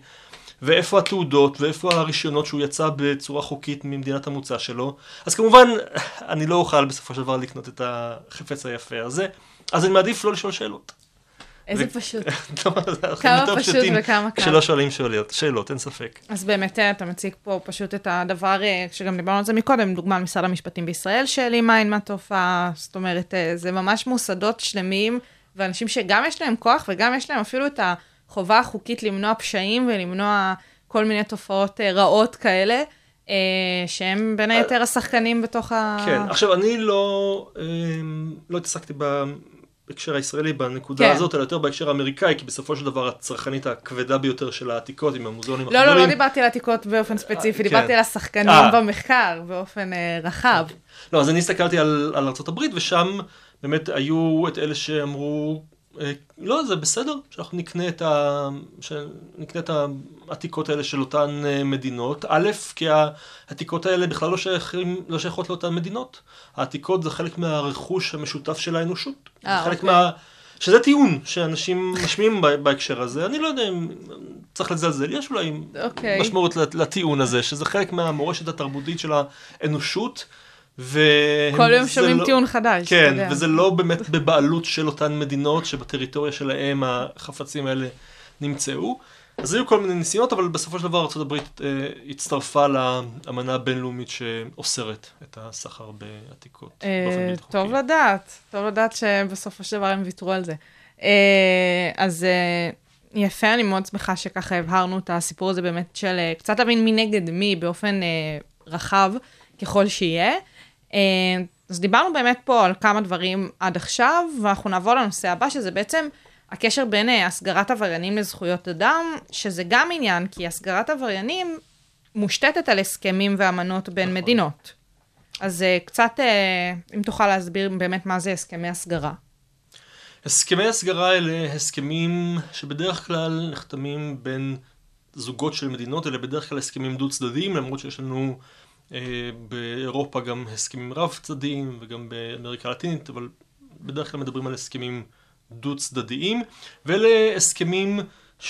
ואיפה התעודות, ואיפה הרישיונות שהוא יצא בצורה חוקית ממדינת המוצא שלו, אז כמובן, אני לא אוכל בסופו של דבר לקנות את החפץ היפה הזה, אז אני מעדיף לא לשאול שאלות. איזה פשוט. כמה פשוט וכמה קל. כשלא שואלים שאלות, שאלות, אין ספק. אז באמת אה, אתה מציג פה פשוט את הדבר, אה, שגם דיברנו על זה מקודם, דוגמה על משרד המשפטים בישראל שהעלים עין מהתופעה, זאת אומרת, אה, זה ממש מוסדות שלמים, ואנשים שגם יש להם כוח וגם יש להם אפילו את החובה החוקית למנוע פשעים ולמנוע כל מיני תופעות רעות כאלה, שהם בין היתר השחקנים בתוך ה... כן, עכשיו אני לא, לא התעסקתי בהקשר הישראלי בנקודה כן. הזאת, אלא יותר בהקשר האמריקאי, כי בסופו של דבר הצרכנית הכבדה ביותר של העתיקות עם המוזיאונים לא, לא, לא הגדולים. דיברתי על עתיקות באופן ספציפי, כן. דיברתי על השחקנים אה. במחקר באופן אה, רחב. לא, אז אני הסתכלתי על, על ארה"ב, ושם באמת היו את אלה שאמרו, אה, לא, זה בסדר, שאנחנו נקנה את, ה... שנקנה את העתיקות האלה של אותן אה, מדינות. א', כי העתיקות האלה בכלל לא, שייכים, לא שייכות לאותן מדינות. העתיקות זה חלק מהרכוש המשותף של האנושות. אה, זה חלק אוקיי. מה... שזה טיעון שאנשים משמיעים בה- בהקשר הזה. אני לא יודע אם צריך לזלזל, יש אולי אוקיי. משמעות לט- לטיעון הזה, שזה חלק מהמורשת התרבותית של האנושות. והם- כל יום שומעים לא- טיעון חדש, אתה כן, יודע. וזה לא באמת בבעלות של אותן מדינות שבטריטוריה שלהם החפצים האלה נמצאו. אז היו כל מיני ניסיונות, אבל בסופו של דבר ארה"ב אה, הצטרפה לאמנה הבינלאומית שאוסרת את הסחר בעתיקות אה, באופן בלתי חוקי. טוב לדעת, טוב לדעת שבסופו של דבר הם ויתרו על זה. אה, אז יפה, אני מאוד שמחה שככה הבהרנו את הסיפור הזה באמת של קצת להבין מי נגד מי באופן רחב ככל שיהיה. אז דיברנו באמת פה על כמה דברים עד עכשיו, ואנחנו נעבור לנושא הבא, שזה בעצם הקשר בין אה, הסגרת עבריינים לזכויות אדם, שזה גם עניין, כי הסגרת עבריינים מושתתת על הסכמים ואמנות בין נכון. מדינות. אז אה, קצת, אה, אם תוכל להסביר באמת מה זה הסכמי הסגרה. הסכמי הסגרה אלה הסכמים שבדרך כלל נחתמים בין זוגות של מדינות, אלה בדרך כלל הסכמים דו צדדיים, למרות שיש לנו אה, באירופה גם הסכמים רב צדדיים וגם באמריקה הלטינית, אבל בדרך כלל מדברים על הסכמים דו צדדיים, ואלה הסכמים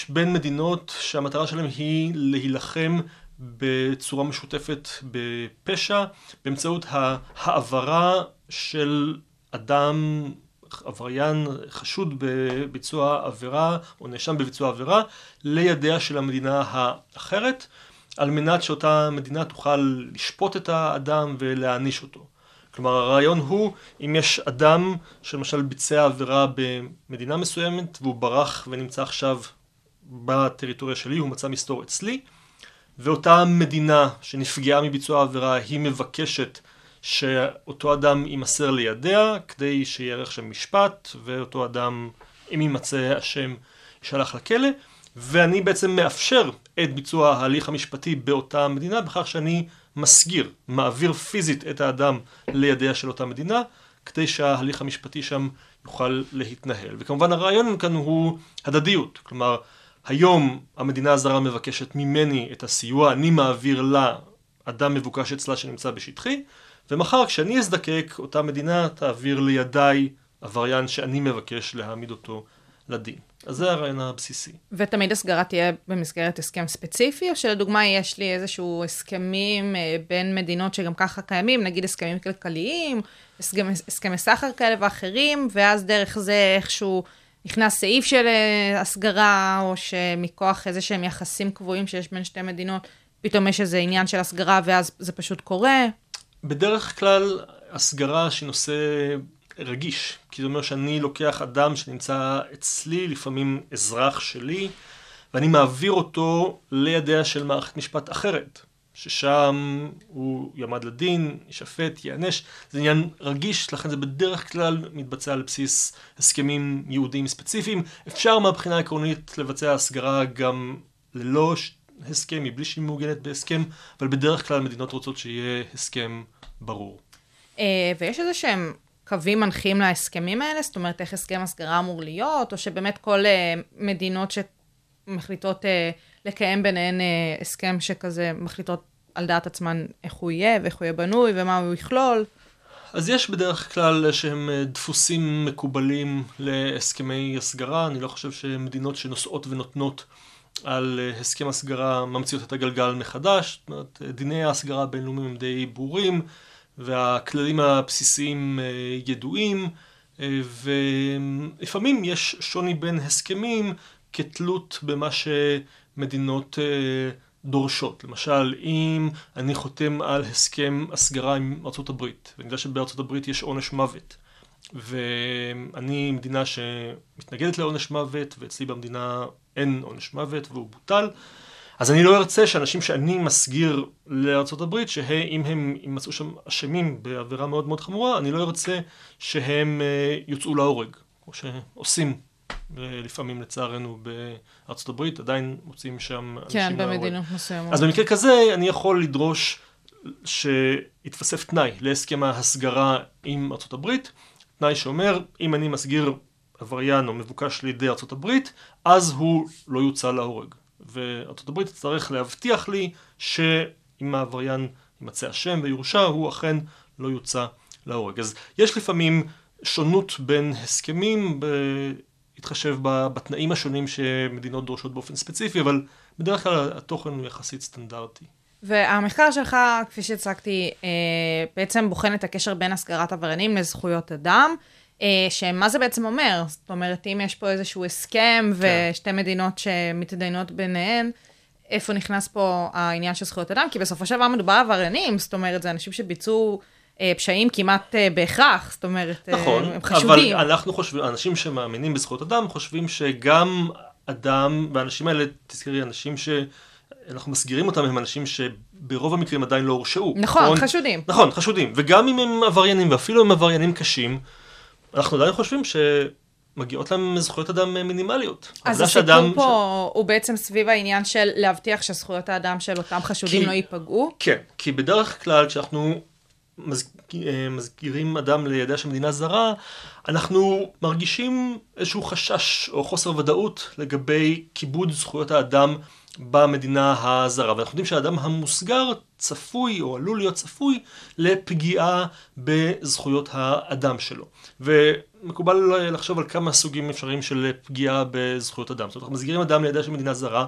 בין מדינות שהמטרה שלהם היא להילחם בצורה משותפת בפשע באמצעות העברה של אדם עבריין חשוד בביצוע עבירה או נאשם בביצוע עבירה לידיה של המדינה האחרת על מנת שאותה מדינה תוכל לשפוט את האדם ולהעניש אותו. כלומר הרעיון הוא אם יש אדם שלמשל ביצע עבירה במדינה מסוימת והוא ברח ונמצא עכשיו בטריטוריה שלי, הוא מצא מסתור אצלי ואותה מדינה שנפגעה מביצוע העבירה היא מבקשת שאותו אדם יימסר לידיה כדי שיערך שם משפט ואותו אדם אם יימצא אשם יישלח לכלא. ואני בעצם מאפשר את ביצוע ההליך המשפטי באותה מדינה בכך שאני מסגיר, מעביר פיזית את האדם לידיה של אותה מדינה כדי שההליך המשפטי שם יוכל להתנהל. וכמובן הרעיון כאן הוא הדדיות. כלומר היום המדינה הזרה מבקשת ממני את הסיוע, אני מעביר לה אדם מבוקש אצלה שנמצא בשטחי ומחר כשאני אזדקק אותה מדינה תעביר לידיי עבריין שאני מבקש להעמיד אותו לדין. אז זה הרעיון הבסיסי. ותמיד הסגרה תהיה במסגרת הסכם ספציפי, או שלדוגמה יש לי איזשהו הסכמים אה, בין מדינות שגם ככה קיימים, נגיד הסכמים כלכליים, הסכמי, הסכמי סחר כאלה ואחרים, ואז דרך זה איכשהו נכנס סעיף של אה, הסגרה, או שמכוח איזה שהם יחסים קבועים שיש בין שתי מדינות, פתאום יש איזה עניין של הסגרה ואז זה פשוט קורה. בדרך כלל הסגרה שהיא נושא רגיש, כי זה אומר שאני לוקח אדם שנמצא אצלי, לפעמים אזרח שלי, ואני מעביר אותו לידיה של מערכת משפט אחרת, ששם הוא יעמד לדין, יישפט, ייענש, זה עניין רגיש, לכן זה בדרך כלל מתבצע על בסיס הסכמים יהודיים ספציפיים. אפשר מהבחינה העקרונית לבצע הסגרה גם ללא הסכם, מבלי שהיא מעוגנת בהסכם, אבל בדרך כלל מדינות רוצות שיהיה הסכם ברור. אה, ויש איזה שהם קווים מנחים להסכמים האלה? זאת אומרת, איך הסכם הסגרה אמור להיות, או שבאמת כל אה, מדינות שמחליטות אה, לקיים ביניהן אה, הסכם שכזה מחליטות על דעת עצמן איך הוא יהיה, ואיך הוא יהיה בנוי, ומה הוא יכלול? אז יש בדרך כלל שהם דפוסים מקובלים להסכמי הסגרה, אני לא חושב שמדינות שנושאות ונותנות על הסכם הסגרה ממציאות את הגלגל מחדש, זאת אומרת, דיני ההסגרה הבינלאומיים הם די ברורים, והכללים הבסיסיים אה, ידועים, אה, ולפעמים יש שוני בין הסכמים כתלות במה שמדינות אה, דורשות. למשל, אם אני חותם על הסכם הסגרה עם ארה"ב, ואני יודע שבארה"ב יש עונש מוות, ואני מדינה שמתנגדת לעונש מוות, ואצלי במדינה אין עונש מוות והוא בוטל, אז אני לא ארצה שאנשים שאני מסגיר הברית, שאם הם יימצאו שם אשמים בעבירה מאוד מאוד חמורה, אני לא ארצה שהם אה, יוצאו להורג, כמו שעושים אה, לפעמים לצערנו הברית, עדיין מוצאים שם אנשים כן, להורג. במדינות מסוימות. אז במקרה כזה אני יכול לדרוש שיתווסף תנאי להסכם ההסגרה עם הברית, תנאי שאומר אם אני מסגיר עבריין או מבוקש לידי הברית, אז הוא לא יוצא להורג. וארצות הברית תצטרך להבטיח לי שאם העבריין יימצא אשם ויורשע, הוא אכן לא יוצא להורג. אז יש לפעמים שונות בין הסכמים, בהתחשב בתנאים השונים שמדינות דורשות באופן ספציפי, אבל בדרך כלל התוכן הוא יחסית סטנדרטי. והמחקר שלך, כפי שהצגתי, אה, בעצם בוחן את הקשר בין הסגרת עבריינים לזכויות אדם. אה, שמה זה בעצם אומר? זאת אומרת, אם יש פה איזשהו הסכם ושתי מדינות שמתדיינות ביניהן, איפה נכנס פה העניין של זכויות אדם? כי בסופו של דבר מדובר עבריינים, זאת אומרת, זה אנשים שביצעו אה, פשעים כמעט אה, בהכרח, זאת אומרת, אה, נכון, הם חשודים. אבל אנחנו חושבים, אנשים שמאמינים בזכויות אדם חושבים שגם אדם, והאנשים האלה, תזכרי, אנשים שאנחנו מסגירים אותם הם אנשים שברוב המקרים עדיין לא הורשעו. נכון, חשודים. נכון, חשודים. וגם אם הם עבריינים, ואפילו אם עבריינים קשים, אנחנו עדיין חושבים שמגיעות להם זכויות אדם מינימליות. אז הסיפור שאדם- פה הוא בעצם סביב העניין של להבטיח שזכויות האדם של אותם חשודים כי- לא ייפגעו. כן, כי בדרך כלל כשאנחנו מז... אה, מזכירים אדם לידיה של מדינה זרה, אנחנו מרגישים איזשהו חשש או חוסר ודאות לגבי כיבוד זכויות האדם במדינה הזרה. ואנחנו יודעים שהאדם המוסגר צפוי או עלול להיות צפוי לפגיעה בזכויות האדם שלו. ומקובל לחשוב על כמה סוגים אפשריים של פגיעה בזכויות אדם. זאת אומרת, אנחנו מסגירים אדם לידיה של מדינה זרה,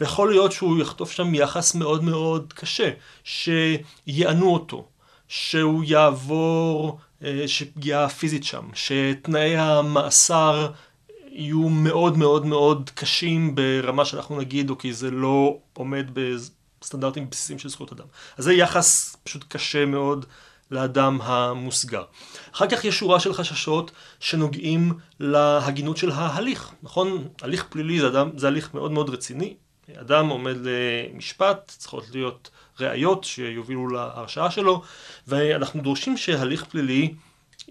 ויכול להיות שהוא יחטוף שם יחס מאוד מאוד קשה, שיענו אותו, שהוא יעבור אה, שפגיעה פיזית שם, שתנאי המאסר יהיו מאוד מאוד מאוד קשים ברמה שאנחנו נגיד, אוקיי, זה לא עומד בסטנדרטים בסיסיים של זכויות אדם. אז זה יחס פשוט קשה מאוד לאדם המוסגר. אחר כך יש שורה של חששות שנוגעים להגינות של ההליך, נכון? הליך פלילי זה, אדם, זה הליך מאוד מאוד רציני. אדם עומד למשפט, צריכות להיות ראיות שיובילו להרשעה שלו, ואנחנו דורשים שהליך פלילי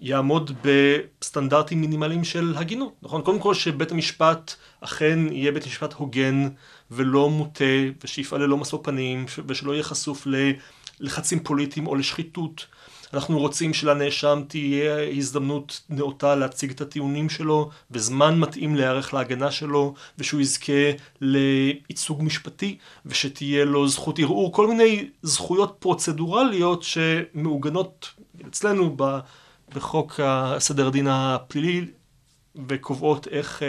יעמוד בסטנדרטים מינימליים של הגינות, נכון? קודם כל שבית המשפט אכן יהיה בית משפט הוגן ולא מוטה, ושיפעל ללא משוא פנים, ושלא יהיה חשוף ללחצים פוליטיים או לשחיתות. אנחנו רוצים שלנאשם תהיה הזדמנות נאותה להציג את הטיעונים שלו וזמן מתאים להיערך להגנה שלו ושהוא יזכה לייצוג משפטי ושתהיה לו זכות ערעור, כל מיני זכויות פרוצדורליות שמעוגנות אצלנו בחוק הסדר הדין הפלילי וקובעות איך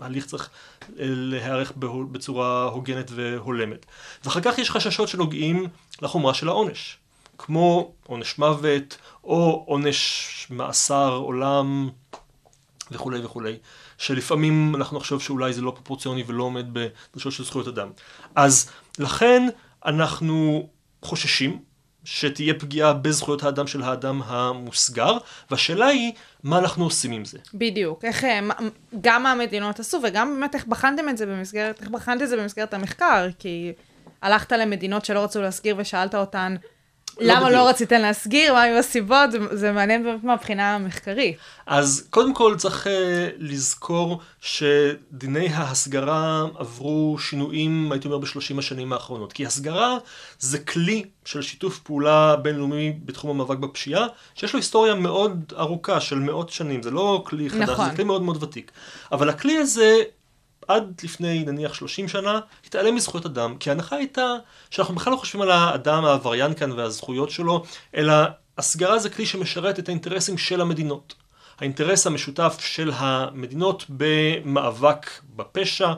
הליך צריך להיערך בצורה הוגנת והולמת. ואחר כך יש חששות שנוגעים לחומרה של העונש. כמו עונש מוות, או עונש מאסר עולם, וכולי וכולי, שלפעמים אנחנו נחשוב שאולי זה לא פרופורציוני ולא עומד בדרישות של זכויות אדם. אז לכן אנחנו חוששים שתהיה פגיעה בזכויות האדם של האדם המוסגר, והשאלה היא, מה אנחנו עושים עם זה? בדיוק, איך, גם מה המדינות עשו, וגם באמת איך בחנתם את זה במסגרת, איך בחנת את זה במסגרת המחקר, כי הלכת למדינות שלא רצו להסגיר ושאלת אותן, למה בדיוק. לא רציתם להסגיר? מה היו הסיבות? זה, זה מעניין באמת מהבחינה המחקרית. אז קודם כל צריך uh, לזכור שדיני ההסגרה עברו שינויים, הייתי אומר, בשלושים השנים האחרונות. כי הסגרה זה כלי של שיתוף פעולה בינלאומי בתחום המאבק בפשיעה, שיש לו היסטוריה מאוד ארוכה של מאות שנים. זה לא כלי חדש, נכון. זה כלי מאוד מאוד ותיק. אבל הכלי הזה... עד לפני נניח 30 שנה, התעלם מזכויות אדם, כי ההנחה הייתה שאנחנו בכלל לא חושבים על האדם העבריין כאן והזכויות שלו, אלא הסגרה זה כלי שמשרת את האינטרסים של המדינות. האינטרס המשותף של המדינות במאבק בפשע,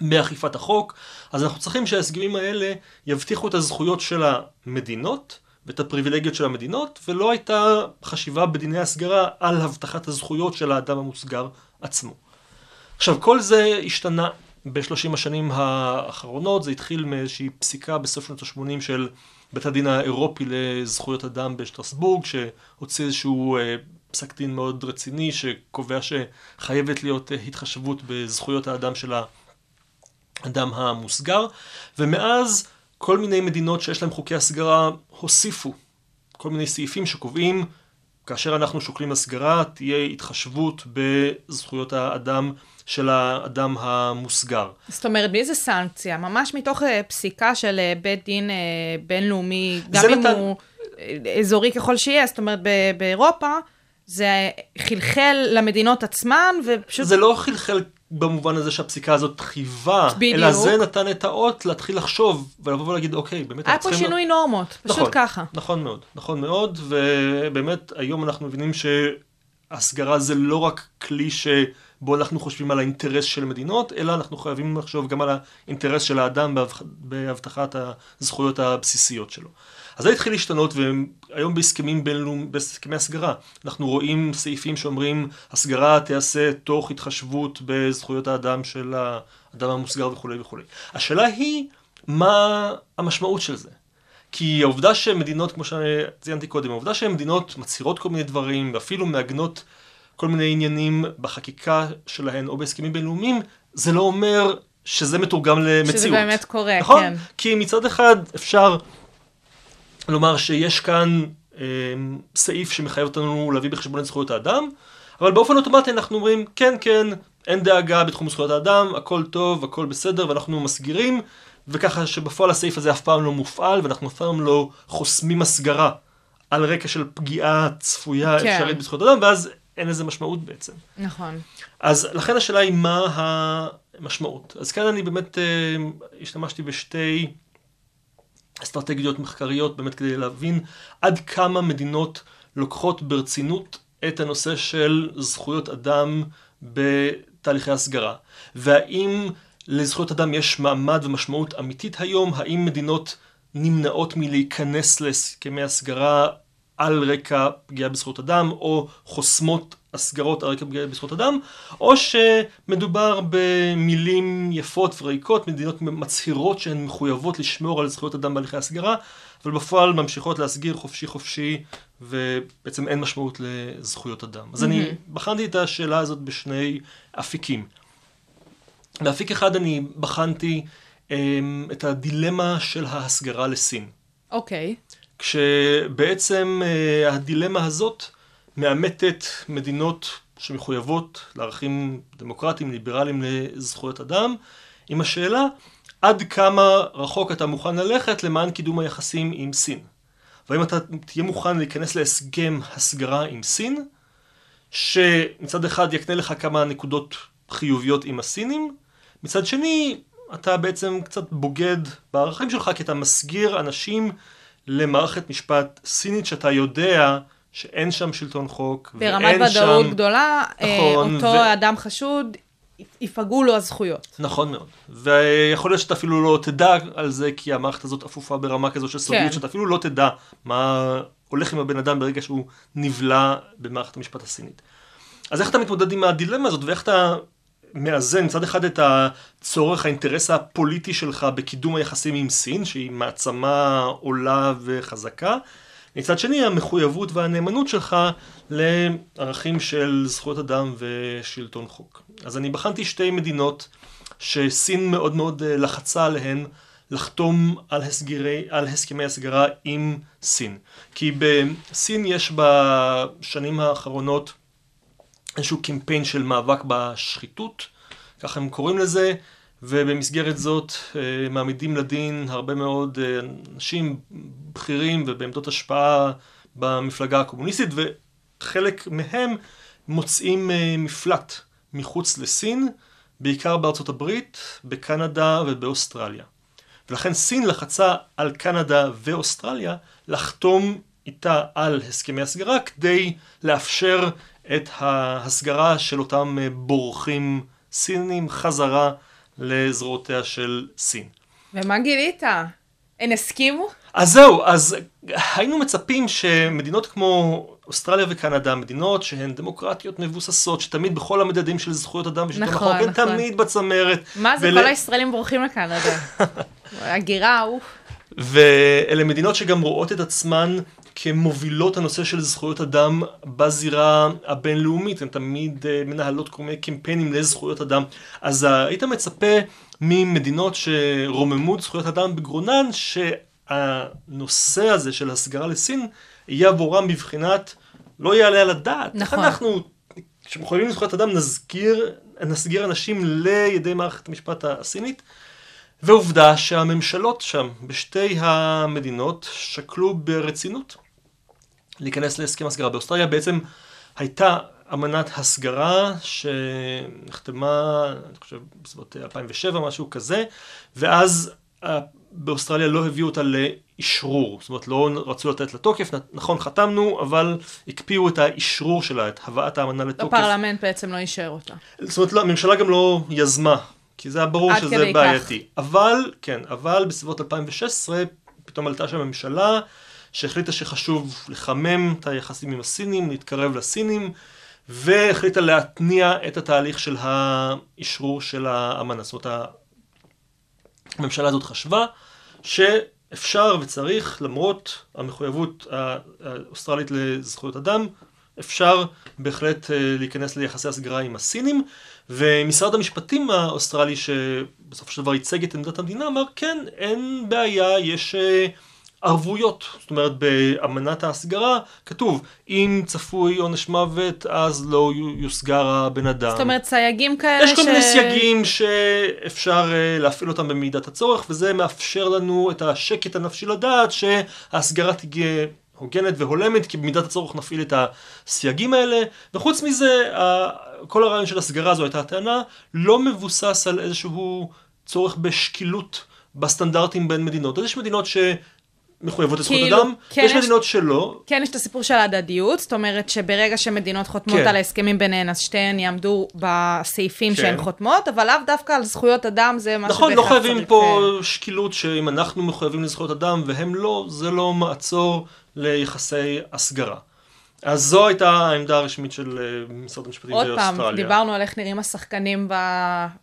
באכיפת החוק, אז אנחנו צריכים שההסגרים האלה יבטיחו את הזכויות של המדינות ואת הפריבילגיות של המדינות, ולא הייתה חשיבה בדיני הסגרה על הבטחת הזכויות של האדם המוסגר עצמו. עכשיו, כל זה השתנה בשלושים השנים האחרונות, זה התחיל מאיזושהי פסיקה בסוף שנות ה-80 של בית הדין האירופי לזכויות אדם בשטרסבורג, שהוציא איזשהו אה, פסק דין מאוד רציני, שקובע שחייבת להיות אה, התחשבות בזכויות האדם של האדם המוסגר, ומאז כל מיני מדינות שיש להם חוקי הסגרה הוסיפו כל מיני סעיפים שקובעים כאשר אנחנו שוקלים הסגרה, תהיה התחשבות בזכויות האדם של האדם המוסגר. זאת אומרת, בלי איזה סנקציה, ממש מתוך אה, פסיקה של אה, בית דין אה, בינלאומי, גם אם נתן- הוא אזורי ככל שיהיה, זאת אומרת, באירופה, זה חלחל למדינות עצמן, ופשוט... זה לא חלחל במובן הזה שהפסיקה הזאת חייבה, בדיוק. אלא זה נתן את האות להתחיל לחשוב ולבוא ולהגיד, אוקיי, באמת היה פה. שינוי נורמות, פשוט נכון, ככה. נכון מאוד, נכון מאוד, ובאמת היום אנחנו מבינים שהסגרה זה לא רק כלי שבו אנחנו חושבים על האינטרס של מדינות, אלא אנחנו חייבים לחשוב גם על האינטרס של האדם בהבטחת הזכויות הבסיסיות שלו. אז זה התחיל להשתנות, והיום בהסכמים בינלאומיים, בהסכמי הסגרה, אנחנו רואים סעיפים שאומרים, הסגרה תיעשה תוך התחשבות בזכויות האדם של האדם המוסגר וכולי וכולי. השאלה היא, מה המשמעות של זה? כי העובדה שמדינות, כמו שציינתי קודם, העובדה שמדינות מצהירות כל מיני דברים, ואפילו מעגנות כל מיני עניינים בחקיקה שלהן או בהסכמים בינלאומיים, זה לא אומר שזה מתורגם למציאות. שזה באמת קורה, נכון? כן. כי מצד אחד אפשר לומר שיש כאן אה, סעיף שמחייב אותנו להביא בחשבון את זכויות האדם, אבל באופן אוטומטי אנחנו אומרים, כן, כן, אין דאגה בתחום זכויות האדם, הכל טוב, הכל בסדר, ואנחנו מסגירים, וככה שבפועל הסעיף הזה אף פעם לא מופעל, ואנחנו אף פעם לא חוסמים הסגרה על רקע של פגיעה צפויה כן. אפשרית בזכויות אדם, ואז אין לזה משמעות בעצם. נכון. אז לכן השאלה היא מה המשמעות. אז כאן אני באמת אה, השתמשתי בשתי אסטרטגיות מחקריות באמת כדי להבין עד כמה מדינות לוקחות ברצינות את הנושא של זכויות אדם בתהליכי הסגרה. והאם לזכויות אדם יש מעמד ומשמעות אמיתית היום? האם מדינות נמנעות מלהיכנס להסכמי הסגרה על רקע פגיעה בזכויות אדם, או חוסמות הסגרות על רקע פגיעה בזכויות אדם, או שמדובר במילים יפות וריקות, מדינות מצהירות שהן מחויבות לשמור על זכויות אדם בהליכי הסגרה, אבל בפועל ממשיכות להסגיר חופשי חופשי, ובעצם אין משמעות לזכויות אדם. אז אני בחנתי את השאלה הזאת בשני אפיקים. באפיק אחד אני בחנתי אמ, את הדילמה של ההסגרה לסין. אוקיי. כשבעצם אה, הדילמה הזאת מאמתת מדינות שמחויבות לערכים דמוקרטיים, ליברליים לזכויות אדם, עם השאלה עד כמה רחוק אתה מוכן ללכת למען קידום היחסים עם סין. והאם אתה תהיה מוכן להיכנס להסכם הסגרה עם סין, שמצד אחד יקנה לך כמה נקודות חיוביות עם הסינים, מצד שני אתה בעצם קצת בוגד בערכים שלך כי אתה מסגיר אנשים למערכת משפט סינית שאתה יודע שאין שם שלטון חוק, ברמת ואין ודאות שם... גדולה, אה, נכון, אותו ו- אדם חשוד, ייפגעו לו הזכויות. נכון מאוד. ויכול להיות שאתה אפילו לא תדע על זה, כי המערכת הזאת אפופה ברמה כזו של סודיות, כן. שאתה אפילו לא תדע מה הולך עם הבן אדם ברגע שהוא נבלע במערכת המשפט הסינית. אז איך אתה מתמודד עם הדילמה הזאת, ואיך אתה מאזן מצד אחד את הצורך, האינטרס הפוליטי שלך בקידום היחסים עם סין, שהיא מעצמה עולה וחזקה, מצד שני המחויבות והנאמנות שלך לערכים של זכויות אדם ושלטון חוק. אז אני בחנתי שתי מדינות שסין מאוד מאוד אה, לחצה עליהן לחתום על, הסגירי, על הסכמי הסגרה עם סין. כי בסין יש בשנים האחרונות איזשהו קמפיין של מאבק בשחיתות, ככה הם קוראים לזה, ובמסגרת זאת אה, מעמידים לדין הרבה מאוד אה, אנשים בכירים ובעמדות השפעה במפלגה הקומוניסטית, וחלק מהם מוצאים אה, מפלט מחוץ לסין, בעיקר בארצות הברית, בקנדה ובאוסטרליה. ולכן סין לחצה על קנדה ואוסטרליה לחתום איתה על הסכמי הסגרה כדי לאפשר את ההסגרה של אותם אה, בורחים סינים חזרה לזרועותיה של סין. ומה גילית? הן הסכימו? אז זהו, אז היינו מצפים שמדינות כמו אוסטרליה וקנדה, מדינות שהן דמוקרטיות מבוססות, שתמיד בכל המדדים של זכויות אדם ושלטון נכון, החוק, הן נכון. תמיד בצמרת. מה זה, ול- כל הישראלים בורחים לקנדה. הגירה, אוף. ואלה מדינות שגם רואות את עצמן כמובילות הנושא של זכויות אדם בזירה הבינלאומית, הן תמיד אה, מנהלות כל מיני קמפיינים לזכויות אדם. אז אה, היית מצפה ממדינות שרוממות זכויות אדם בגרונן, שהנושא הזה של הסגרה לסין יהיה עבורם בבחינת לא יעלה על הדעת. נכון. איך אנחנו, כשמחויבים לזכויות אדם, נסגיר, נסגיר אנשים לידי מערכת המשפט הסינית? ועובדה שהממשלות שם, בשתי המדינות, שקלו ברצינות להיכנס להסכם הסגרה. באוסטרליה בעצם הייתה אמנת הסגרה שנחתמה, אני חושב, בסביבות 2007, משהו כזה, ואז באוסטרליה לא הביאו אותה לאשרור, זאת אומרת לא רצו לתת לה תוקף, נכון חתמנו, אבל הקפיאו את האשרור שלה, את הבאת האמנה לתוקף. הפרלמנט בעצם לא אישר אותה. זאת אומרת, לא, הממשלה גם לא יזמה, כי זה היה ברור שזה בעייתי. אבל, כן, אבל בסביבות 2016, פתאום עלתה שם ממשלה שהחליטה שחשוב לחמם את היחסים עם הסינים, להתקרב לסינים, והחליטה להתניע את התהליך של האשרור של האמנה. זאת אומרת, הממשלה הזאת חשבה שאפשר וצריך, למרות המחויבות האוסטרלית לזכויות אדם, אפשר בהחלט אה, להיכנס ליחסי הסגרה עם הסינים, ומשרד המשפטים האוסטרלי, שבסופו של דבר ייצג את עמדת המדינה, אמר כן, אין בעיה, יש אה, ערבויות. זאת אומרת, באמנת ההסגרה כתוב, אם צפוי עונש מוות, אז לא יוסגר הבן אדם. זאת אומרת, סייגים כאלה יש כל מיני סייגים שאפשר אה, להפעיל אותם במידת הצורך, וזה מאפשר לנו את השקט הנפשי לדעת שההסגרה תהיה הוגנת והולמת, כי במידת הצורך נפעיל את הסייגים האלה, וחוץ מזה, כל הרעיון של הסגרה הזו הייתה הטענה, לא מבוסס על איזשהו צורך בשקילות בסטנדרטים בין מדינות. אז יש מדינות ש... מחויבות לזכויות כאילו, אדם, כן יש מדינות שלא, כן, יש את הסיפור של ההדדיות, זאת אומרת שברגע שמדינות חותמות כן. על ההסכמים ביניהן, אז שתיהן יעמדו בסעיפים כן. שהן חותמות, אבל לאו דווקא על זכויות אדם זה מה נכון, לא חייבים פה אה, שקילות שאם אנחנו מחויבים לזכויות אדם והם לא, זה לא מעצור ליחסי הסגרה. אז זו הייתה העמדה הרשמית של אה, משרד המשפטים עוד באוסטרליה. פעם, דיברנו על איך נראים השחקנים ב...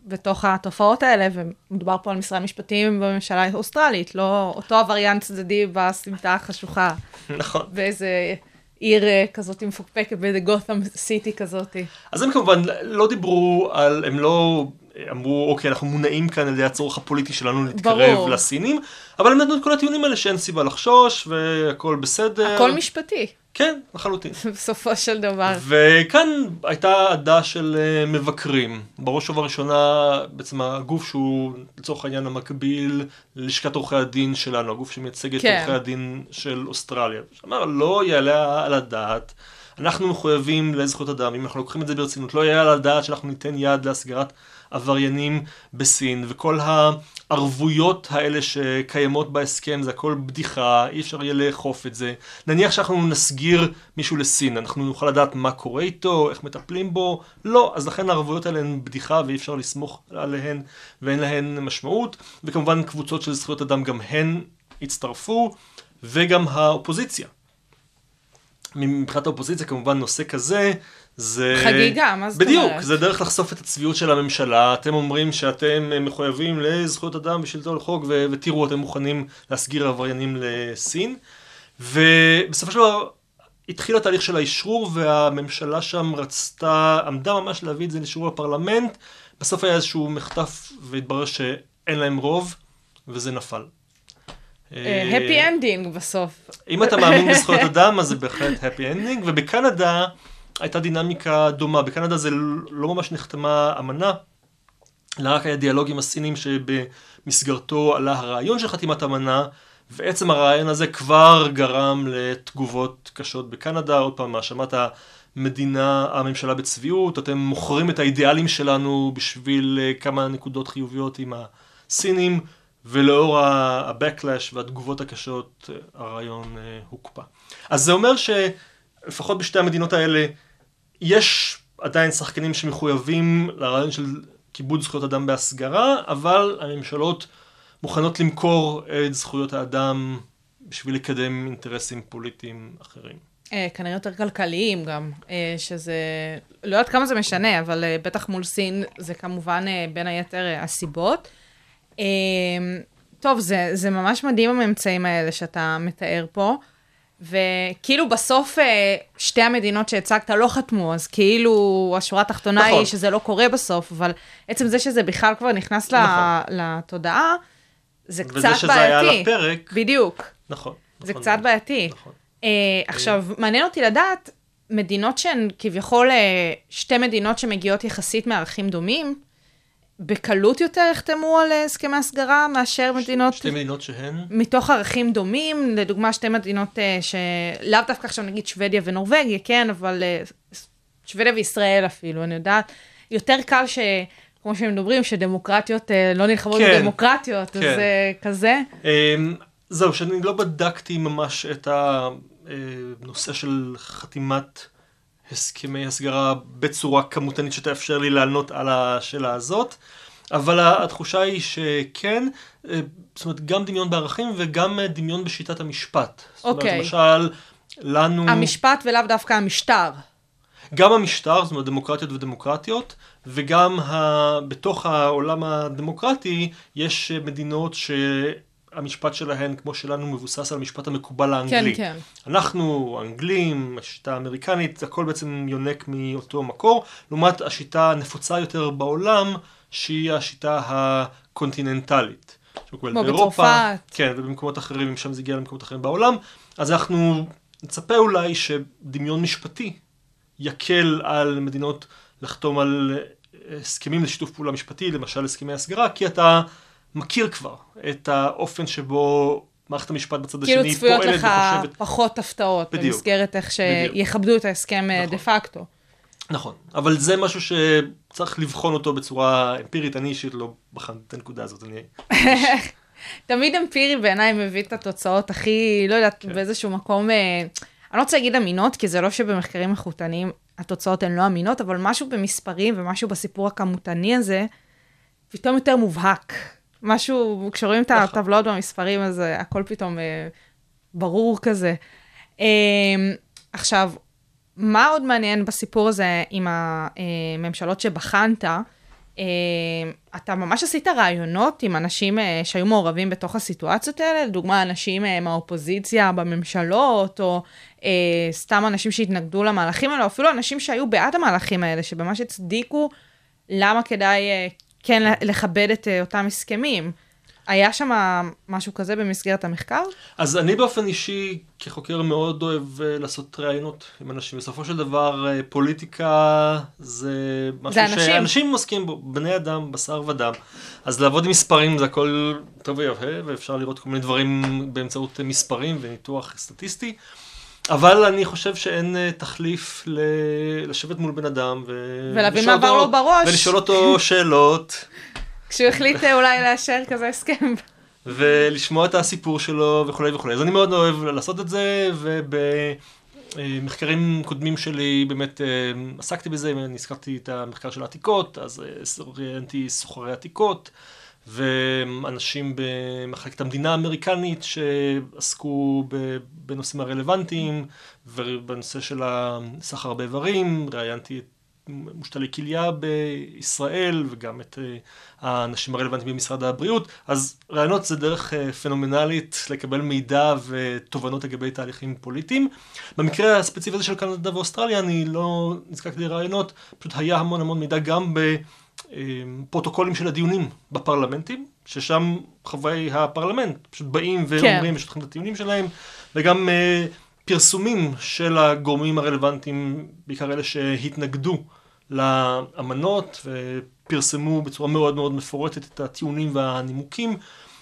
בתוך התופעות האלה, ומדובר פה על משרד משפטים בממשלה האוסטרלית, לא אותו עבריין צדדי בסמטה החשוכה, נכון. באיזה עיר אה, כזאת מפוקפקת, באיזה גות'ם סיטי כזאת. אז הם כמובן לא דיברו על, הם לא אמרו, אוקיי, אנחנו מונעים כאן על ידי הצורך הפוליטי שלנו להתקרב ברור. לסינים, אבל הם נתנו את כל הטיעונים האלה שאין סיבה לחשוש, והכל בסדר. הכל משפטי, כן, לחלוטין. בסופו של דבר. וכאן הייתה עדה של אה, מבקרים. בראש ובראשונה, בעצם הגוף שהוא לצורך העניין המקביל ללשכת עורכי הדין שלנו, הגוף שמייצג את כן. עורכי הדין של אוסטרליה. שאמר, לא יעלה על הדעת, אנחנו מחויבים לזכויות אדם, אם אנחנו לוקחים את זה ברצינות, לא יעלה על הדעת שאנחנו ניתן יד להסגרת עבריינים בסין, וכל הערבויות האלה שקיימות בהסכם זה הכל בדיחה, אי אפשר יהיה לאכוף את זה. נניח שאנחנו נסגיר מישהו לסין, אנחנו נוכל לדעת מה קורה איתו, איך מטפלים בו, לא, אז לכן הערבויות האלה הן בדיחה ואי אפשר לסמוך עליהן ואין להן משמעות, וכמובן קבוצות של זכויות אדם גם הן הצטרפו, וגם האופוזיציה. מבחינת האופוזיציה כמובן נושא כזה זה... חגיגה, מה זאת בדיוק, אומרת? זה דרך לחשוף את הצביעות של הממשלה, אתם אומרים שאתם מחויבים לזכויות אדם ושלטון החוק ו- ותראו אתם מוכנים להסגיר עבריינים לסין ובסופו של דבר התחיל התהליך של האשרור והממשלה שם רצתה, עמדה ממש להביא את זה לאישור הפרלמנט, בסוף היה איזשהו מחטף והתברר שאין להם רוב וזה נפל. אה, הפי אנדינג בסוף. אם אתה מאמין בזכויות אדם, אז זה בהחלט happy ending, ובקנדה הייתה דינמיקה דומה. בקנדה זה לא ממש נחתמה אמנה, אלא רק היה דיאלוג עם הסינים שבמסגרתו עלה הרעיון של חתימת אמנה, ועצם הרעיון הזה כבר גרם לתגובות קשות בקנדה. עוד פעם, האשמת המדינה, הממשלה בצביעות, אתם מוכרים את האידיאלים שלנו בשביל אה, כמה נקודות חיוביות עם הסינים. ולאור ה-backlash והתגובות הקשות, אה, הרעיון אה, הוקפא. אז זה אומר שלפחות בשתי המדינות האלה, יש עדיין שחקנים שמחויבים לרעיון של כיבוד זכויות אדם בהסגרה, אבל הממשלות מוכנות למכור את זכויות האדם בשביל לקדם אינטרסים פוליטיים אחרים. אה, כנראה יותר כלכליים גם, שזה, לא יודעת כמה זה משנה, אבל בטח מול סין זה כמובן בין היתר הסיבות. אה, טוב, זה, זה ממש מדהים הממצאים האלה שאתה מתאר פה, וכאילו בסוף אה, שתי המדינות שהצגת לא חתמו, אז כאילו השורה התחתונה נכון. היא שזה לא קורה בסוף, אבל עצם זה שזה בכלל כבר נכנס נכון. לתודעה, זה קצת וזה בעייתי. שזה היה על הפרק, בדיוק. נכון. זה נכון קצת מאוד. בעייתי. נכון. אה, עכשיו, מעניין אותי לדעת, מדינות שהן כביכול אה, שתי מדינות שמגיעות יחסית מערכים דומים, בקלות יותר יחתמו על אה, הסכמי הסגרה מאשר מדינות שתי מדינות שהן, מתוך ערכים דומים, לדוגמה שתי מדינות אה, שלאו דווקא עכשיו נגיד שוודיה ונורבגיה, כן, אבל אה, שוודיה וישראל אפילו, אני יודעת, יותר קל כמו שהם מדברים, שדמוקרטיות לא נלחמות כן, בדמוקרטיות, כן. אז כזה. אמ, זהו, שאני לא בדקתי ממש את הנושא של חתימת הסכמי הסגרה בצורה כמותנית שתאפשר לי לענות על השאלה הזאת, אבל התחושה היא שכן, אה, זאת אומרת, גם דמיון בערכים וגם אה, דמיון בשיטת המשפט. זאת אומרת, אוקיי. למשל, לנו... המשפט ולאו דווקא המשטר. גם המשטר, זאת אומרת דמוקרטיות ודמוקרטיות, וגם ה... בתוך העולם הדמוקרטי יש אה, מדינות שהמשפט שלהן, כמו שלנו, מבוסס על המשפט המקובל האנגלי. כן, כן. אנחנו, האנגלים, השיטה האמריקנית, הכל בעצם יונק מאותו מקור, לעומת השיטה הנפוצה יותר בעולם, שהיא השיטה הקונטיננטלית. כמו בצרפת. כן, ובמקומות אחרים, אם שם זה הגיע למקומות אחרים בעולם, אז אנחנו נצפה אולי שדמיון משפטי יקל על מדינות לחתום על אה, הסכמים לשיתוף פעולה משפטי, למשל הסכמי הסגרה, כי אתה מכיר כבר את האופן שבו מערכת המשפט בצד כאילו השני צפויות פועלת לך וחושבת. פחות הפתעות, בדיוק. במסגרת איך. שיכבדו את ההסכם אה, נכון. דה פקטו. נכון, אבל זה משהו שצריך לבחון אותו בצורה אמפירית, אני אישית לא בחנתי את הנקודה הזאת, אני... תמיד אמפירי בעיניי מביא את התוצאות הכי, לא יודעת, כן. באיזשהו מקום, אה, אני לא רוצה להגיד אמינות, כי זה לא שבמחקרים איכותניים התוצאות הן לא אמינות, אבל משהו במספרים ומשהו בסיפור הכמותני הזה, פתאום יותר מובהק. משהו, כשרואים את נכון. הטבלאות במספרים, אז אה, הכל פתאום אה, ברור כזה. אה, עכשיו, מה עוד מעניין בסיפור הזה עם הממשלות שבחנת? אה, אתה ממש עשית רעיונות עם אנשים אה, שהיו מעורבים בתוך הסיטואציות האלה, לדוגמה אנשים אה, מהאופוזיציה בממשלות, או אה, סתם אנשים שהתנגדו למהלכים האלה, או אפילו אנשים שהיו בעד המהלכים האלה, שממש הצדיקו למה כדאי כן לכבד את אה, אותם הסכמים. היה שם משהו כזה במסגרת המחקר? אז אני באופן אישי, כחוקר, מאוד אוהב אה, לעשות ראיונות עם אנשים. בסופו של דבר, אה, פוליטיקה זה משהו זה אנשים. שאנשים עוסקים בו, בני אדם, בשר ודם. אז לעבוד עם מספרים זה הכל טוב ויפה, ואפשר לראות כל מיני דברים באמצעות מספרים וניתוח סטטיסטי. אבל אני חושב שאין אה, תחליף ל- לשבת מול בן אדם ו... ולהבין מה עבר לו בראש. ולשאול אותו שאלות. כשהוא החליט אה, אולי לאשר כזה הסכם. ולשמוע את הסיפור שלו וכולי וכולי. אז אני מאוד אוהב לעשות את זה, ובמחקרים קודמים שלי באמת אה, עסקתי בזה, אני הזכרתי את המחקר של העתיקות, אז אה, ראיינתי סוחרי עתיקות, ואנשים במחלקת המדינה האמריקנית שעסקו ב- בנושאים הרלוונטיים, ובנושא של הסחר באיברים, ראיינתי את מושתלי כליה בישראל וגם את אה, האנשים הרלוונטיים במשרד הבריאות, אז רעיונות זה דרך אה, פנומנלית לקבל מידע ותובנות לגבי תהליכים פוליטיים. במקרה הספציפי הזה של קנדה ואוסטרליה אני לא נזקקתי לרעיונות, פשוט היה המון המון מידע גם בפרוטוקולים של הדיונים בפרלמנטים, ששם חברי הפרלמנט פשוט באים ואומרים כן. ושטחים את הטיעונים שלהם, וגם אה, פרסומים של הגורמים הרלוונטיים, בעיקר אלה שהתנגדו לאמנות ופרסמו בצורה מאוד מאוד מפורטת את הטיעונים והנימוקים,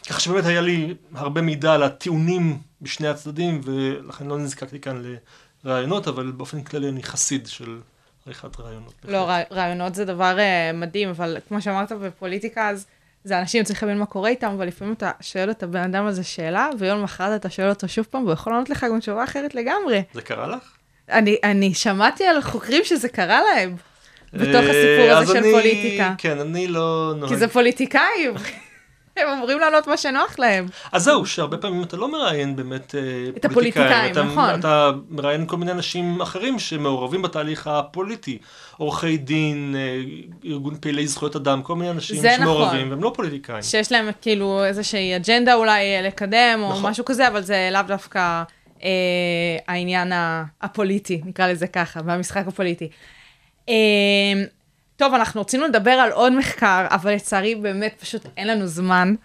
כך שבאמת היה לי הרבה מידע על הטיעונים בשני הצדדים, ולכן לא נזקקתי כאן לרעיונות, אבל באופן כללי אני חסיד של עריכת רעיונות. לא, רע- רעיונות זה דבר uh, מדהים, אבל כמו שאמרת בפוליטיקה, אז זה אנשים צריכים להבין מה קורה איתם, אבל לפעמים אתה שואל את הבן אדם הזה שאלה, ויום למחרת אתה שואל אותו שוב פעם, והוא יכול לענות לך גם תשובה אחרת לגמרי. זה קרה לך? אני, אני שמעתי על חוקרים שזה קרה להם, בתוך אה, הסיפור הזה של אני- פוליטיקה. כן, אני לא נוהג. כי זה פוליטיקאים. הם אמורים לענות מה שנוח להם. אז זהו, שהרבה פעמים אתה לא מראיין באמת אה, את הפוליטיקאים, אתה, נכון. אתה מראיין כל מיני אנשים אחרים שמעורבים בתהליך הפוליטי. עורכי דין, אה, ארגון פעילי זכויות אדם, כל מיני אנשים זה שמעורבים, נכון. והם לא פוליטיקאים. שיש להם כאילו איזושהי אג'נדה אולי אה, לקדם, או נכון. משהו כזה, אבל זה לאו דווקא אה, העניין הפוליטי, נקרא לזה ככה, והמשחק הפוליטי. אה, טוב, אנחנו רצינו לדבר על עוד מחקר, אבל לצערי באמת פשוט אין לנו זמן.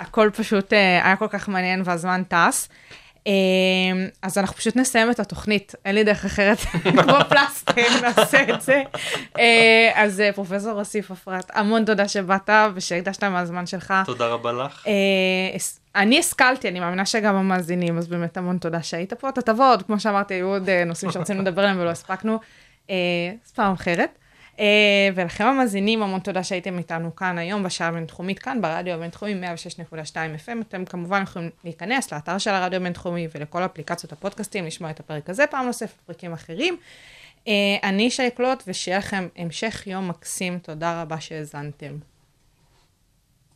הכל פשוט אה, היה כל כך מעניין והזמן טס. אה, אז אנחנו פשוט נסיים את התוכנית, אין לי דרך אחרת, כמו פלסטר, נעשה את זה. אה, אז אה, פרופסור אוסיף אפרת, המון תודה שבאת ושהקדשת מהזמן שלך. תודה רבה לך. אה, אני השכלתי, אני מאמינה שגם המאזינים, אז באמת המון תודה שהיית פה. אתה תבוא עוד, כמו שאמרתי, היו עוד אה, נושאים שרצינו לדבר עליהם ולא הספקנו, אה, אז פעם אחרת. אה, ולכם המאזינים, המון תודה שהייתם איתנו כאן היום בשעה הבינתחומית, כאן ברדיו הבינתחומי 106.2 FM. אתם כמובן יכולים להיכנס לאתר של הרדיו הבינתחומי ולכל אפליקציות הפודקאסטים, לשמוע את הפרק הזה פעם נוספת, פרקים אחרים. אה, אני שי קלוט, ושיהיה לכם המשך יום מקסים. תודה רבה שהאזנתם.